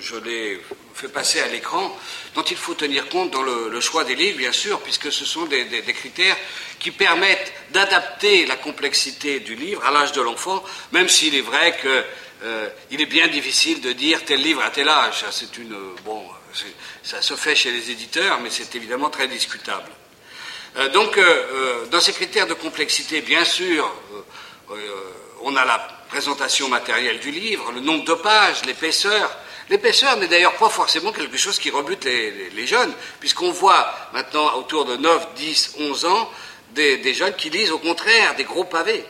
je, l'ai fait passer à l'écran, dont il faut tenir compte dans le, choix des livres, bien sûr, puisque ce sont des, critères qui permettent d'adapter la complexité du livre à l'âge de l'enfant, même s'il est vrai qu'il est bien difficile de dire tel livre à tel âge. C'est une bon, ça se fait chez les éditeurs, mais c'est évidemment très discutable. Euh, donc, euh, dans ces critères de complexité, bien sûr, on a la présentation matérielle du livre, le nombre de pages, l'épaisseur. L'épaisseur n'est d'ailleurs pas forcément quelque chose qui rebute les, jeunes, puisqu'on voit maintenant autour de 9, 10, 11 ans des, jeunes qui lisent au contraire des gros pavés,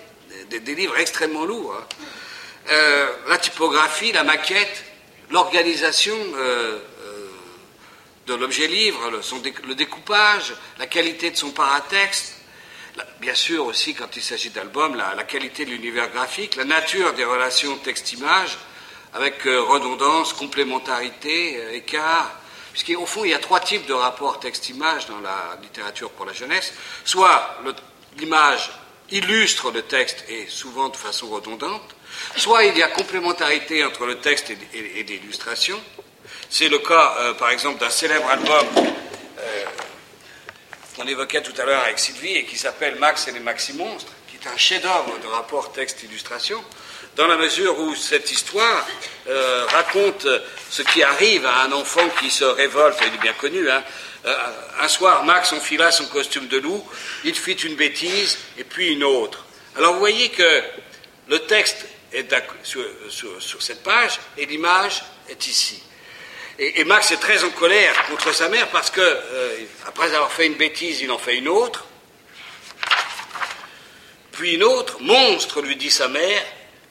des, livres extrêmement lourds. Hein. Euh, la typographie, la maquette, l'organisation euh, euh, de l'objet livre, le découpage, la qualité de son paratexte, Bien sûr aussi, quand il s'agit d'albums, la, qualité de l'univers graphique, la nature des relations texte-image, avec euh, redondance, complémentarité, euh, écart. Puisqu'au fond, il y a trois types de rapports texte-image dans la littérature pour la jeunesse. Soit l'image illustre le texte et souvent de façon redondante, soit il y a complémentarité entre le texte et, l'illustration. C'est le cas, euh, par exemple, d'un célèbre album qu'on évoquait tout à l'heure avec Sylvie et qui s'appelle Max et les Maxi-Monstres, qui est un chef-d'œuvre de rapport texte-illustration, dans la mesure où cette histoire euh, raconte ce qui arrive à un enfant qui se révolte, il est bien connu, hein. euh, un soir, Max enfila son costume de loup, il fit une bêtise et puis une autre. Alors vous voyez que le texte est sur cette page et l'image est ici. Et, Max est très en colère contre sa mère parce que, euh, après avoir fait une bêtise, il en fait une autre. Puis une autre, monstre, lui dit sa mère,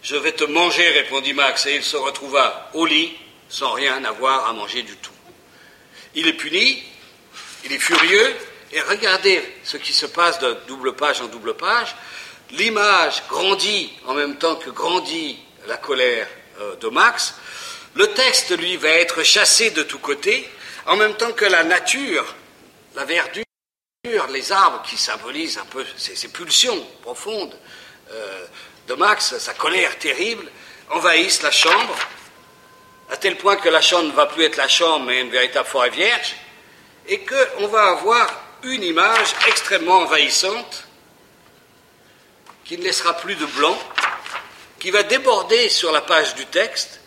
je vais te manger, répondit Max, et il se retrouva au lit sans rien avoir à manger du tout. Il est puni, il est furieux, et regardez ce qui se passe de double page en double page. L'image grandit en même temps que grandit la colère euh, de Max. Le texte, lui, va être chassé de tous côtés, en même temps que la nature, la verdure, les arbres qui symbolisent un peu ces, pulsions profondes euh, de Max, sa colère terrible, envahissent la chambre, à tel point que la chambre ne va plus être la chambre, mais une véritable forêt vierge, et qu'on va avoir une image extrêmement envahissante, qui ne laissera plus de blanc, qui va déborder sur la page du texte,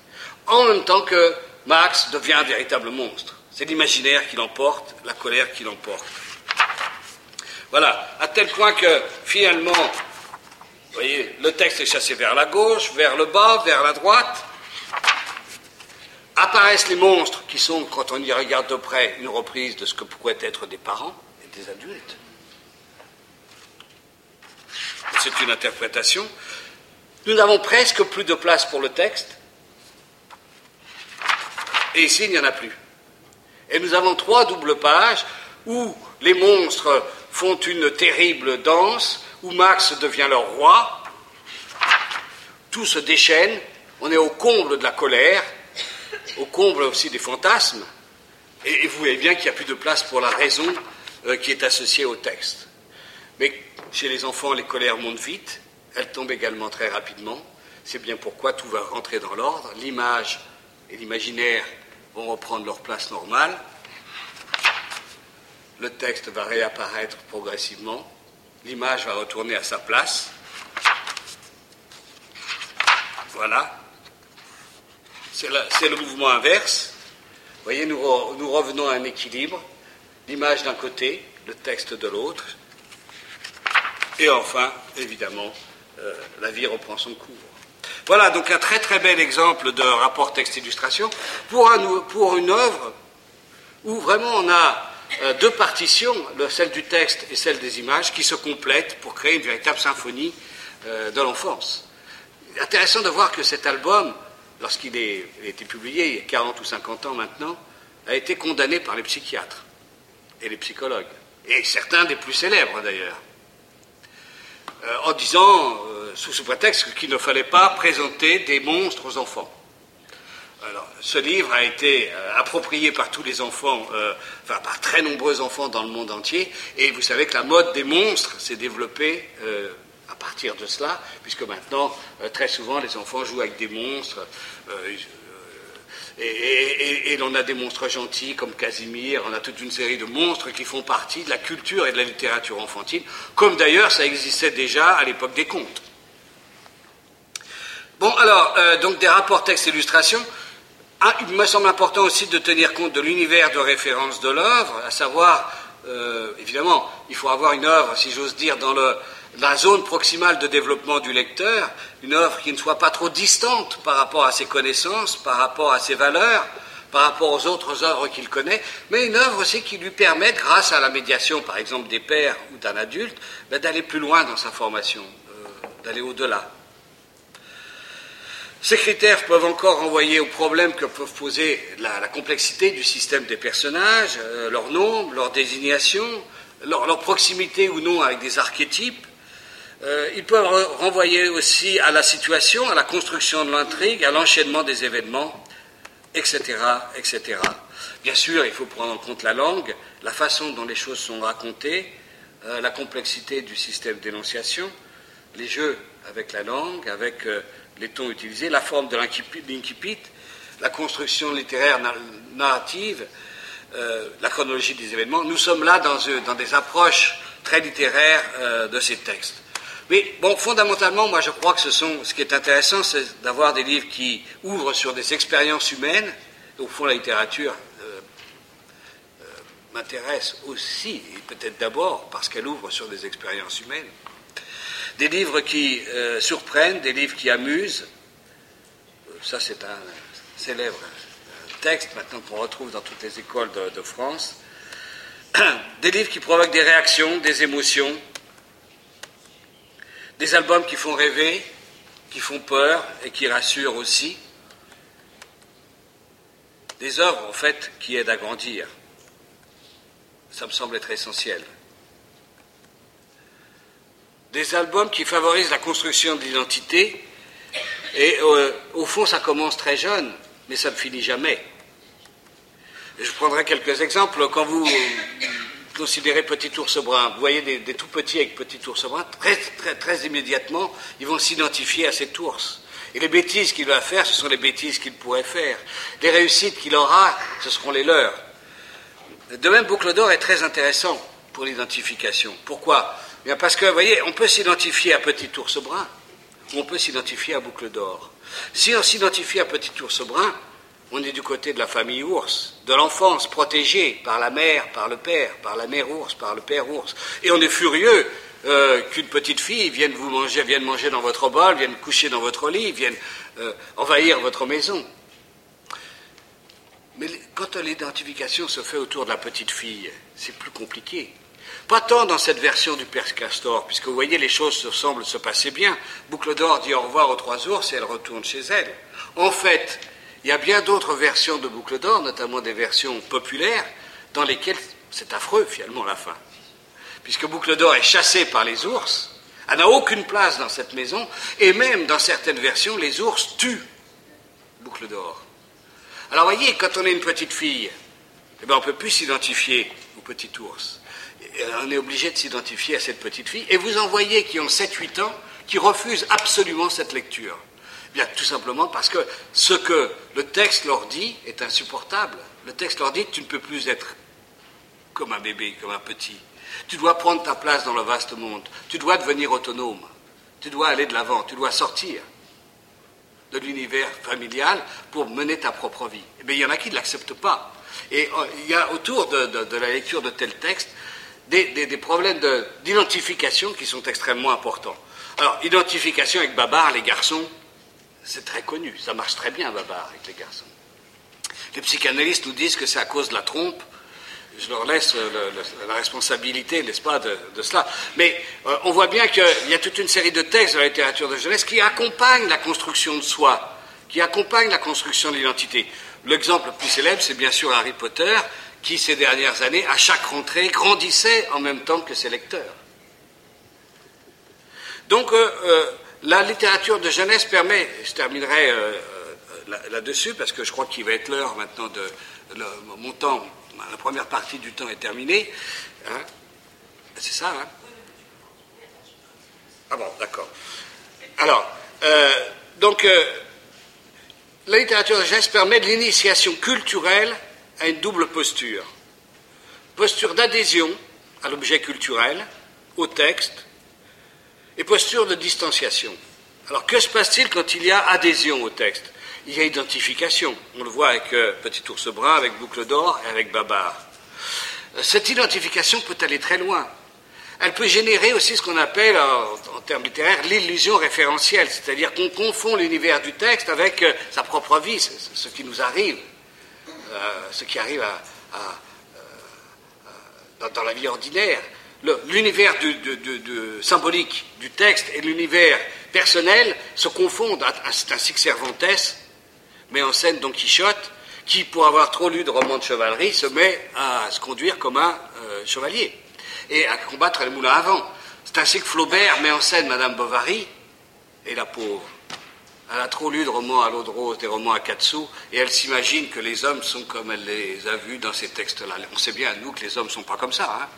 en même temps que Max devient un véritable monstre. C'est l'imaginaire qui l'emporte, la colère qui l'emporte. Voilà, à tel point que finalement, vous voyez, le texte est chassé vers la gauche, vers le bas, vers la droite. Apparaissent les monstres qui sont, quand on y regarde de près, une reprise de ce que pourraient être des parents et des adultes. C'est une interprétation. Nous n'avons presque plus de place pour le texte. Et ici, il n'y en a plus. Et nous avons trois doubles pages où les monstres font une terrible danse, où Max devient leur roi. Tout se déchaîne, on est au comble de la colère, au comble aussi des fantasmes. Et, vous voyez bien qu'il n'y a plus de place pour la raison euh, qui est associée au texte. Mais chez les enfants, les colères montent vite, elles tombent également très rapidement. C'est bien pourquoi tout va rentrer dans l'ordre. L'image et l'imaginaire vont reprendre leur place normale. Le texte va réapparaître progressivement. L'image va retourner à sa place. Voilà. C'est le, mouvement inverse. Vous voyez, nous, revenons à un équilibre. L'image d'un côté, le texte de l'autre. Et enfin, évidemment, euh, la vie reprend son cours. Voilà donc un très très bel exemple de rapport texte-illustration pour, pour, une œuvre où vraiment on a euh, deux partitions, celle du texte et celle des images, qui se complètent pour créer une véritable symphonie euh, de l'enfance. Intéressant de voir que cet album, lorsqu'il a été publié il y a 40 ou 50 ans maintenant, a été condamné par les psychiatres et les psychologues, et certains des plus célèbres d'ailleurs, euh, en disant sous ce prétexte qu'il ne fallait pas présenter des monstres aux enfants. Alors, ce livre a été euh, approprié par tous les enfants, euh, enfin par très nombreux enfants dans le monde entier, et vous savez que la mode des monstres s'est développée euh, à partir de cela, puisque maintenant, très souvent, les enfants jouent avec des monstres. et, l'on a des monstres gentils comme Casimir, on a toute une série de monstres qui font partie de la culture et de la littérature enfantine, comme d'ailleurs ça existait déjà à l'époque des contes. Bon, alors, euh, donc des rapports textes-illustrations. Ah, il me semble important aussi de tenir compte de l'univers de référence de l'œuvre, à savoir, euh, évidemment, il faut avoir une œuvre, si j'ose dire, dans la zone proximale de développement du lecteur, une œuvre qui ne soit pas trop distante par rapport à ses connaissances, par rapport à ses valeurs, par rapport aux autres œuvres qu'il connaît, mais une œuvre aussi qui lui permette, grâce à la médiation, par exemple, des pères ou d'un adulte, ben, d'aller plus loin dans sa formation, euh, d'aller au-delà. Ces critères peuvent encore renvoyer aux problèmes que peuvent poser la, complexité du système des personnages, euh, leur nombre, leur désignation, leur, proximité ou non avec des archétypes. Euh, ils peuvent renvoyer aussi à la situation, à la construction de l'intrigue, à l'enchaînement des événements, etc., etc. Bien sûr, il faut prendre en compte la langue, la façon dont les choses sont racontées, euh, la complexité du système d'énonciation, les jeux avec la langue, avec les tons utilisés, la forme de l'incipit, la construction littéraire narrative, euh, la chronologie des événements. Nous sommes là dans, euh, des approches très littéraires euh, de ces textes. Mais bon, fondamentalement, moi je crois que ce, sont, ce qui est intéressant, c'est d'avoir des livres qui ouvrent sur des expériences humaines. Au fond, la littérature m'intéresse aussi, et peut-être d'abord parce qu'elle ouvre sur des expériences humaines des livres qui euh, surprennent, des livres qui amusent. Ça, c'est un célèbre texte maintenant qu'on retrouve dans toutes les écoles de, France. (clears throat) Des livres qui provoquent des réactions, des émotions. Des albums qui font rêver, qui font peur et qui rassurent aussi. Des œuvres, en fait, qui aident à grandir. Ça me semble être essentiel des albums qui favorisent la construction de l'identité. Et euh, au fond, ça commence très jeune, mais ça ne finit jamais. Je prendrai quelques exemples. Quand vous considérez Petit ours brun, vous voyez des, tout petits avec Petit ours brun, très, très, très immédiatement, ils vont s'identifier à cet ours. Et les bêtises qu'il va faire, ce sont les bêtises qu'il pourrait faire. Les réussites qu'il aura, ce seront les leurs. De même, Boucle d'Or est très intéressant pour l'identification. Pourquoi? Parce que, vous voyez, on peut s'identifier à Petit ours brun, on peut s'identifier à Boucle d'Or. Si on s'identifie à Petit ours brun, on est du côté de la famille ours, de l'enfance protégée par la mère, par le père, par la mère ours, par le père ours. Et on est furieux euh, qu'une petite fille vienne vous manger, vienne manger dans votre bol, vienne coucher dans votre lit, vienne euh, envahir votre maison. Mais quand l'identification se fait autour de la petite fille, c'est plus compliqué. Pas tant dans cette version du Père Castor, puisque vous voyez, les choses semblent se passer bien. Boucle d'Or dit au revoir aux trois ours et elle retourne chez elle. En fait, il y a bien d'autres versions de Boucle d'Or, notamment des versions populaires, dans lesquelles c'est affreux finalement la fin. Puisque Boucle d'Or est chassée par les ours, elle n'a aucune place dans cette maison, et même dans certaines versions, les ours tuent Boucle d'Or. Alors voyez, quand on est une petite fille, eh ben, on ne peut plus s'identifier au petit ours on est obligé de s'identifier à cette petite fille. Et vous en voyez qui ont 7-8 ans qui refusent absolument cette lecture. Bien, tout simplement parce que ce que le texte leur dit est insupportable. Le texte leur dit tu ne peux plus être comme un bébé, comme un petit. Tu dois prendre ta place dans le vaste monde. Tu dois devenir autonome. Tu dois aller de l'avant. Tu dois sortir de l'univers familial pour mener ta propre vie. Mais eh il y en a qui ne l'acceptent pas. Et euh, il y a autour de la lecture de tel texte des, problèmes d'identification qui sont extrêmement importants. Alors, identification avec Babar, les garçons, c'est très connu, ça marche très bien Babar avec les garçons. Les psychanalystes nous disent que c'est à cause de la trompe. Je leur laisse la responsabilité, n'est-ce pas, de, cela. Mais euh, on voit bien qu'il y a toute une série de textes dans la littérature de jeunesse qui accompagnent la construction de soi, qui accompagnent la construction de l'identité. L'exemple le plus célèbre, c'est bien sûr Harry Potter, qui, ces dernières années, à chaque rentrée, grandissait en même temps que ses lecteurs. Donc, euh, euh, la littérature de jeunesse permet, je terminerai euh, là-dessus, parce que je crois qu'il va être l'heure maintenant de. mon temps, la première partie du temps est terminée. Hein. C'est ça, hein Ah bon, d'accord. Alors, donc, la littérature de jeunesse permet de l'initiation culturelle à une double posture. Posture d'adhésion à l'objet culturel, au texte, et posture de distanciation. Alors que se passe-t-il quand il y a adhésion au texte? Il y a identification. On le voit avec euh, Petit ours brun, avec Boucle d'or et avec Babar. Euh, cette identification peut aller très loin. Elle peut générer aussi ce qu'on appelle, en, termes littéraires, l'illusion référentielle, c'est-à-dire qu'on confond l'univers du texte avec euh, sa propre vie, ce, qui nous arrive, ce qui arrive dans, la vie ordinaire l'univers symbolique du texte et l'univers personnel se confondent. C'est ainsi que Cervantes met en scène Don Quichotte, qui, pour avoir trop lu de romans de chevalerie, se met à se conduire comme un euh, chevalier et à combattre les moulins à vent. C'est ainsi que Flaubert met en scène Madame Bovary, et la pauvre. Elle a trop lu de romans à l'eau de rose, des romans à quatre sous, et elle s'imagine que les hommes sont comme elle les a vus dans ces textes-là. On sait bien, nous, que les hommes ne sont pas comme ça. Hein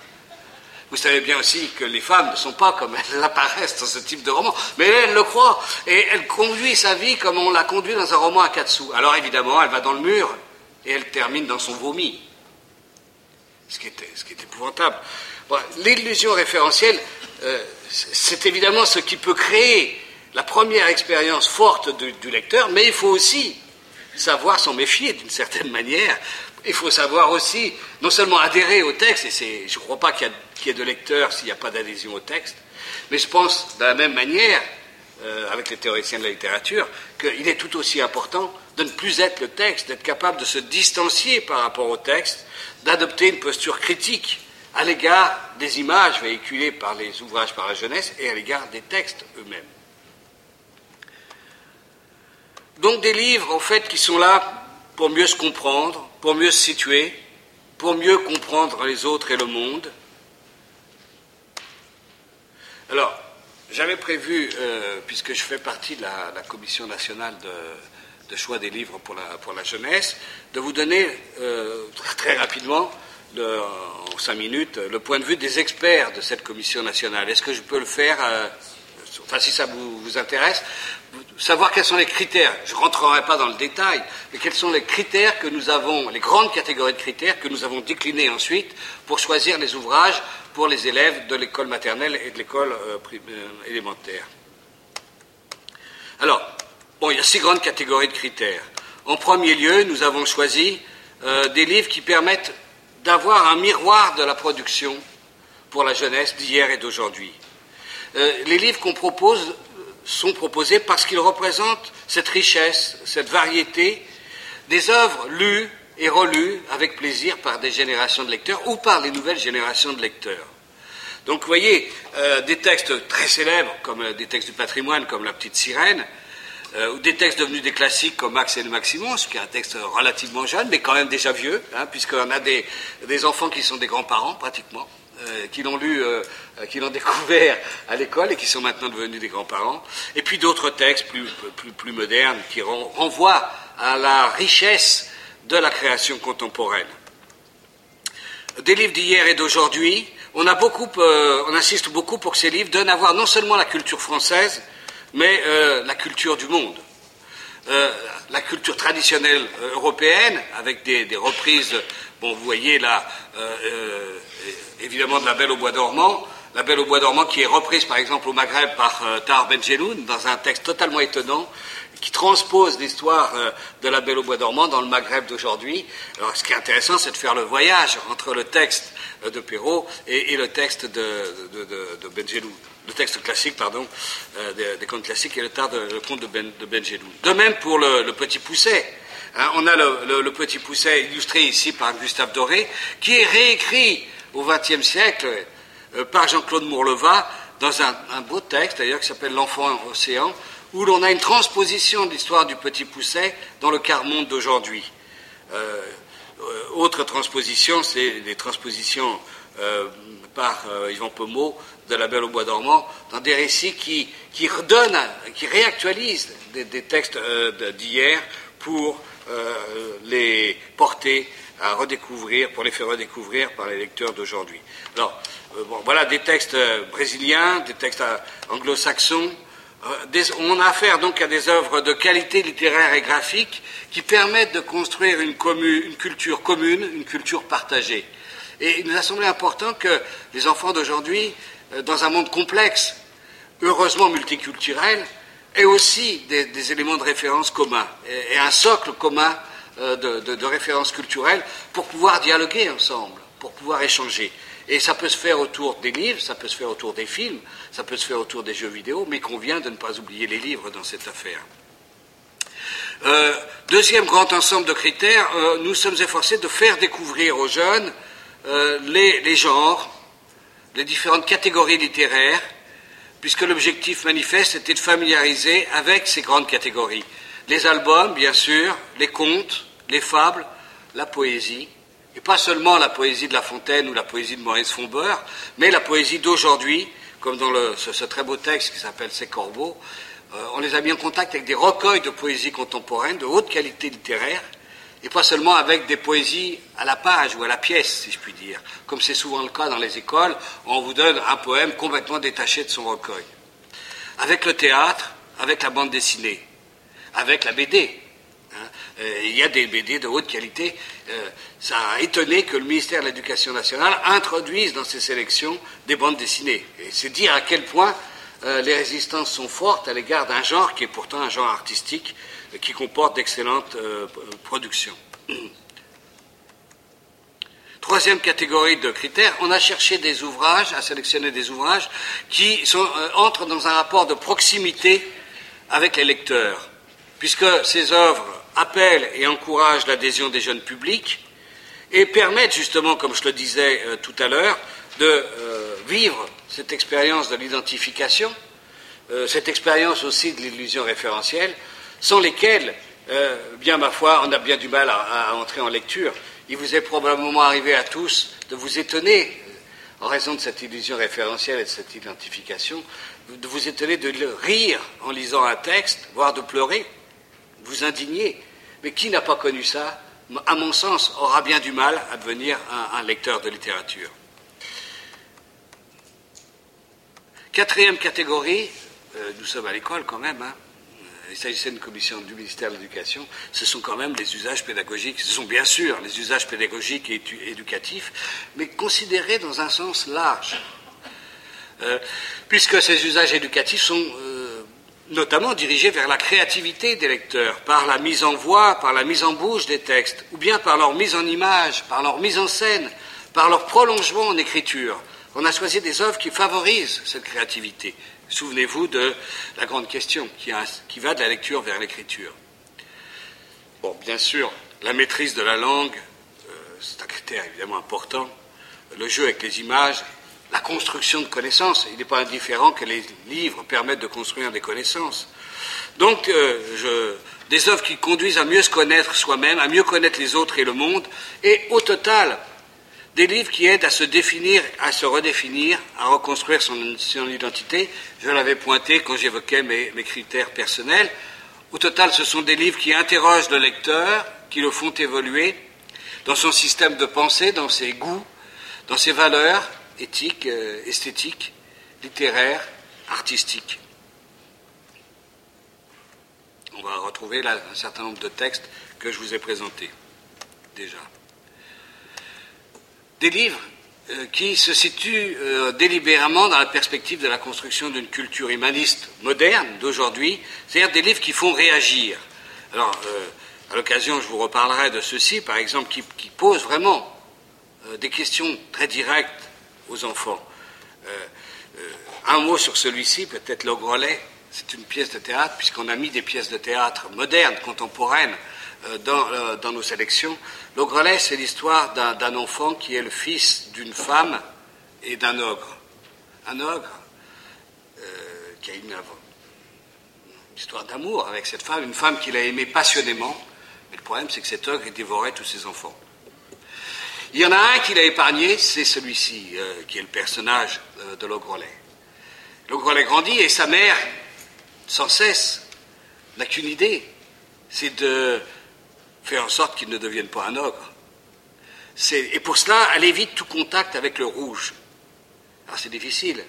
vous savez bien aussi que les femmes ne sont pas comme elles (laughs) apparaissent dans ce type de roman, mais elle, le croit, et elle conduit sa vie comme on l'a conduit dans un roman à quatre sous. Alors évidemment, elle va dans le mur, et elle termine dans son vomi, ce qui est, ce qui est épouvantable. L'illusion référentielle, euh, c'est évidemment ce qui peut créer la première expérience forte du, lecteur, mais il faut aussi savoir s'en méfier d'une certaine (laughs) manière. Il faut savoir aussi non seulement adhérer au texte, et je ne crois pas qu'il y, ait de lecteurs s'il n'y a pas d'adhésion au texte, mais je pense de la même manière, euh, avec les théoriciens de la littérature, qu'il est tout aussi important de ne plus être le texte, d'être capable de se distancier par rapport au texte, d'adopter une posture critique à l'égard des images véhiculées par les ouvrages par la jeunesse et à l'égard des textes eux-mêmes. Donc des livres, en fait, qui sont là pour mieux se comprendre, pour mieux se situer, pour mieux comprendre les autres et le monde. Alors, j'avais prévu, euh, puisque je fais partie de la, commission nationale de, choix des livres pour la, pour la jeunesse, de vous donner euh, très rapidement, en cinq minutes, le point de vue des experts de cette commission nationale. Est-ce que je peux le faire euh, enfin si ça vous, intéresse, savoir quels sont les critères. Je ne rentrerai pas dans le détail, mais quels sont les critères que nous avons, les grandes catégories de critères que nous avons déclinés ensuite pour choisir les ouvrages pour les élèves de l'école maternelle et de l'école euh, euh, élémentaire. Alors, il y a six grandes catégories de critères. En premier lieu, nous avons choisi euh, des livres qui permettent d'avoir un miroir de la production pour la jeunesse d'hier et d'aujourd'hui. Euh, les livres qu'on propose sont proposés parce qu'ils représentent cette richesse, cette variété des œuvres lues et relues avec plaisir par des générations de lecteurs ou par les nouvelles générations de lecteurs. Donc vous voyez, euh, des textes très célèbres, comme euh, des textes du patrimoine, comme La Petite Sirène, ou des textes devenus des classiques comme Max et le Maximum, ce qui est un texte relativement jeune, mais quand même déjà vieux, hein, puisqu'on a des enfants qui sont des grands-parents pratiquement. Euh, qui l'ont lu, euh, euh, qui l'ont (laughs) découvert à l'école et qui sont maintenant devenus des grands-parents, et puis d'autres textes plus, plus, plus modernes qui renvoient à la richesse de la création contemporaine. Des livres d'hier et d'aujourd'hui, on, beaucoup, on insiste beaucoup pour que ces livres donnent à voir non seulement la culture française, mais la culture du monde. la culture traditionnelle européenne, avec des, des reprises, bon, vous voyez là, évidemment de La Belle au Bois dormant. La Belle au Bois dormant qui est reprise par exemple au Maghreb par euh, Tar Benjeloun dans un texte totalement étonnant qui transpose l'histoire euh, de La Belle au Bois dormant dans le Maghreb d'aujourd'hui. Alors ce qui est intéressant c'est de faire le voyage entre le texte euh, de Perrault et, le texte de, de, Benjeloun. Le texte classique, pardon, des, contes classiques et le, tar de, le conte de, ben, de Benjeloun. De même pour le, Petit Pousset. Hein, on a le, Petit Pousset illustré ici par Gustave Doré, qui est réécrit au XXe siècle euh, par Jean-Claude Mourleva dans un, beau texte d'ailleurs qui s'appelle L'enfant océan, où l'on a une transposition de l'histoire du petit pousset dans le quart monde d'aujourd'hui. Euh, euh, autre transposition, c'est les transpositions par Yvan Pommeau de La Belle au Bois dormant dans des récits qui, redonnent, qui réactualisent des textes d'hier pour les porter à redécouvrir, pour les faire redécouvrir par les lecteurs d'aujourd'hui. Alors, euh, voilà des textes euh, brésiliens, des textes euh, anglo-saxons, on a affaire donc à des œuvres de qualité littéraire et graphique qui permettent de construire une culture commune, une culture partagée. Et il nous a semblé important que les enfants d'aujourd'hui, dans un monde complexe, heureusement multiculturel, aient aussi des, éléments de référence communs et, un socle commun de, de, de référence culturelle pour pouvoir dialoguer ensemble, pour pouvoir échanger. Et ça peut se faire autour des livres, ça peut se faire autour des films, ça peut se faire autour des jeux vidéo, mais convient de ne pas oublier les livres dans cette affaire. Euh, deuxième grand ensemble de critères, euh, nous sommes efforcés de faire découvrir aux jeunes euh, les, genres, les différentes catégories littéraires, puisque l'objectif manifeste était de familiariser avec ces grandes catégories. Les albums, bien sûr, les contes, les fables, la poésie, et pas seulement la poésie de La Fontaine ou la poésie de Maurice Fombeur, mais la poésie d'aujourd'hui, comme dans ce, très beau texte qui s'appelle Ces corbeaux. Euh, on les a mis en contact avec des recueils de poésie contemporaine de haute qualité littéraire, et pas seulement avec des poésies à la page ou à la pièce, si je puis dire, comme c'est souvent le cas dans les écoles, où on vous donne un poème complètement détaché de son recueil. Avec le théâtre, avec la bande dessinée, avec la BD, euh, il y a des BD de haute qualité. Euh, ça a étonné que le ministère de l'Éducation nationale introduise dans ses sélections des bandes dessinées. C'est dire à quel point euh, les résistances sont fortes à l'égard d'un genre qui est pourtant un genre artistique qui comporte d'excellentes productions. (clears throat) Troisième catégorie de critères, on a cherché des ouvrages, à sélectionner des ouvrages qui entrent dans un rapport de proximité avec les lecteurs, puisque ces œuvres appellent et encouragent l'adhésion des jeunes publics et permettent justement, comme je le disais euh, tout à l'heure, de euh, vivre cette expérience de l'identification, euh, cette expérience aussi de l'illusion référentielle, sans lesquelles, bien ma foi, on a bien du mal à, entrer en lecture. Il vous est probablement arrivé à tous de vous étonner, en raison de cette illusion référentielle et de cette identification, de vous étonner de rire en lisant un texte, voire de pleurer, vous indigner. Mais qui n'a pas connu ça, à mon sens, aura bien du mal à devenir un, lecteur de littérature. Quatrième catégorie, euh, nous sommes à l'école quand même, hein. il s'agissait d'une commission du ministère de l'Éducation, ce sont quand même les usages pédagogiques, ce sont bien sûr les usages pédagogiques et éducatifs, mais considérés dans un sens large. Euh, puisque ces usages éducatifs sont euh, notamment dirigés vers la créativité des lecteurs, par la mise en voix, par la mise en bouche des textes, ou bien par leur mise en image, par leur mise en scène, par leur prolongement en écriture. On a choisi des œuvres qui favorisent cette créativité. Souvenez-vous de la grande question qui, va de la lecture vers l'écriture. Bon, bien sûr, la maîtrise de la langue, euh, c'est un critère évidemment important. Le jeu avec les images, la construction de connaissances. Il n'est pas indifférent que les livres permettent de construire des connaissances. Donc, euh, des œuvres qui conduisent à mieux se connaître soi-même, à mieux connaître les autres et le monde, et au total, des livres qui aident à se définir, à se redéfinir, à reconstruire son, identité. Je l'avais pointé quand j'évoquais mes, mes critères personnels. Au total, ce sont des livres qui interrogent le lecteur, qui le font évoluer dans son système de pensée, dans ses goûts, dans ses valeurs, éthique, euh, esthétique, littéraire, artistique. On va retrouver là un certain nombre de textes que je vous ai présentés déjà. Des livres euh, qui se situent euh, délibérément dans la perspective de la construction d'une culture humaniste moderne d'aujourd'hui, c'est-à-dire des livres qui font réagir. Alors, à l'occasion, je vous reparlerai de ceux-ci, par exemple, qui, qui posent vraiment des questions très directes aux enfants. Euh, euh, un mot sur celui-ci, peut-être Le Grelet. C'est une pièce de théâtre, puisqu'on a mis des pièces de théâtre modernes, contemporaines, euh, dans, dans, nos sélections. Le Grelet, c'est l'histoire d'un enfant qui est le fils d'une femme et d'un ogre. Un ogre qui a une, histoire d'amour avec cette femme, une femme qu'il a aimée passionnément. Mais le problème, c'est que cet ogre, dévorait tous ses enfants. Il y en a un qui l'a épargné, c'est celui-ci, euh, qui est le personnage euh, de l'ogrelet. L'ogrelet grandit et sa mère, sans cesse, n'a qu'une idée, c'est de faire en sorte qu'il ne devienne pas un ogre. Et pour cela, elle évite tout contact avec le rouge. Alors c'est difficile,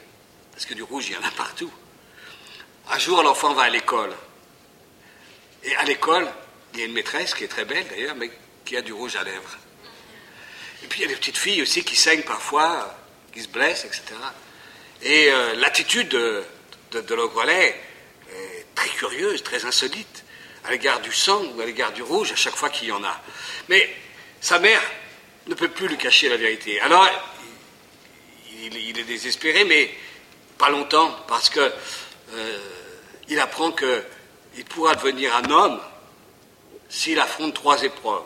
parce que du rouge, il y en a partout. Un jour, l'enfant va à l'école. Et à l'école, il y a une maîtresse qui est très belle d'ailleurs, mais qui a du rouge à lèvres. Et puis il y a des petites filles aussi qui saignent parfois, qui se blessent, etc. Et euh, l'attitude de, de, de est très curieuse, très insolite, à l'égard du sang ou à l'égard du rouge, à chaque fois qu'il y en a. Mais sa mère ne peut plus lui cacher la vérité. Alors, il, est désespéré, mais pas longtemps, parce que euh, il apprend qu'il pourra devenir un homme s'il affronte trois épreuves.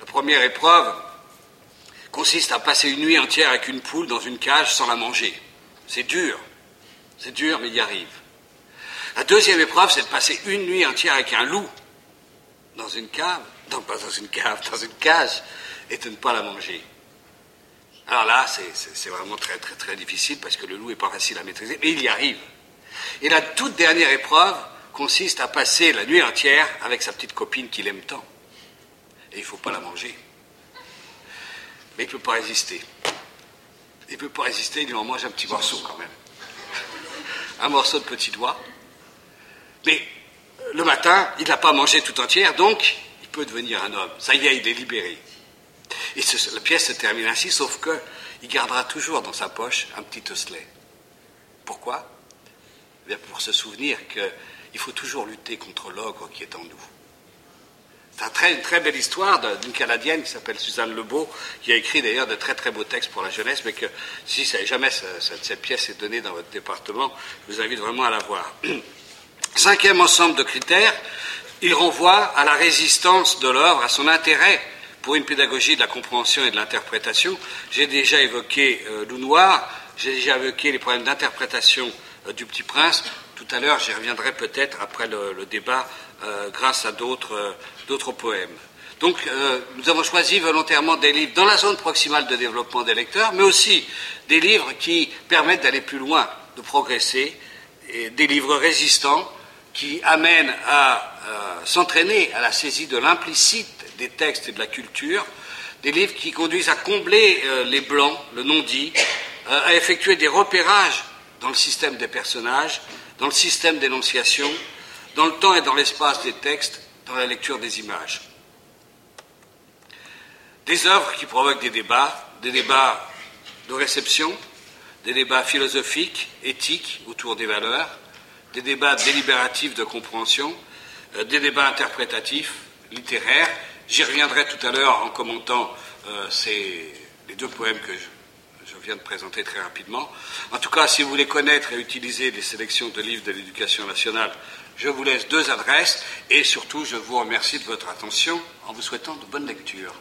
La première épreuve consiste à passer une nuit entière avec une poule dans une cage sans la manger. C'est dur, c'est dur, mais il y arrive. La deuxième épreuve, c'est de passer une nuit entière avec un loup dans une cave, non pas dans une cave, dans une cage, et de ne pas la manger. Alors là, c'est vraiment très très très difficile parce que le loup n'est pas facile à maîtriser, mais il y arrive. Et la toute dernière épreuve consiste à passer la nuit entière avec sa petite copine qu'il aime tant. Et il ne faut pas la manger. Mais il ne peut pas résister. Il ne peut pas résister, il en mange un petit morceau quand même. Un morceau de petit doigt. Mais le matin, il n'a pas mangé tout entière, donc il peut devenir un homme. Ça y est, il est libéré. Et la pièce se termine ainsi, sauf qu'il gardera toujours dans sa poche un petit osselet. Pourquoi? Eh Pour se souvenir qu'il faut toujours lutter contre l'ogre qui est en nous. C'est une très belle histoire d'une Canadienne qui s'appelle Suzanne Lebeau, qui a écrit d'ailleurs de très très beaux textes pour la jeunesse, mais que si jamais cette, pièce est donnée dans votre département, je vous invite vraiment à la voir. (clears throat) Cinquième ensemble de critères, il renvoie à la résistance de l'œuvre, à son intérêt pour une pédagogie de la compréhension et de l'interprétation. J'ai déjà évoqué euh, Loup Noir, j'ai déjà évoqué les problèmes d'interprétation euh, du Petit Prince. Tout à l'heure, j'y reviendrai peut-être après le, débat euh, grâce à d'autres d'autres poèmes. Donc, euh, nous avons choisi volontairement des livres dans la zone proximale de développement des lecteurs, mais aussi des livres qui permettent d'aller plus loin, de progresser, et des livres résistants qui amènent à euh, s'entraîner à la saisie de l'implicite des textes et de la culture, des livres qui conduisent à combler euh, les blancs, le non-dit, à effectuer des repérages dans le système des personnages, dans le système d'énonciation, dans le temps et dans l'espace des textes, la lecture des images. Des œuvres qui provoquent des débats, des débats de réception, des débats philosophiques, éthiques autour des valeurs, des débats délibératifs de compréhension, euh, des débats interprétatifs, littéraires. J'y reviendrai tout à l'heure en commentant euh, ces, les deux poèmes que je, je, viens de présenter très rapidement. En tout cas, si vous voulez connaître et utiliser les sélections de livres de l'éducation nationale, je vous laisse deux adresses et surtout je vous remercie de votre attention en vous souhaitant de bonnes lectures.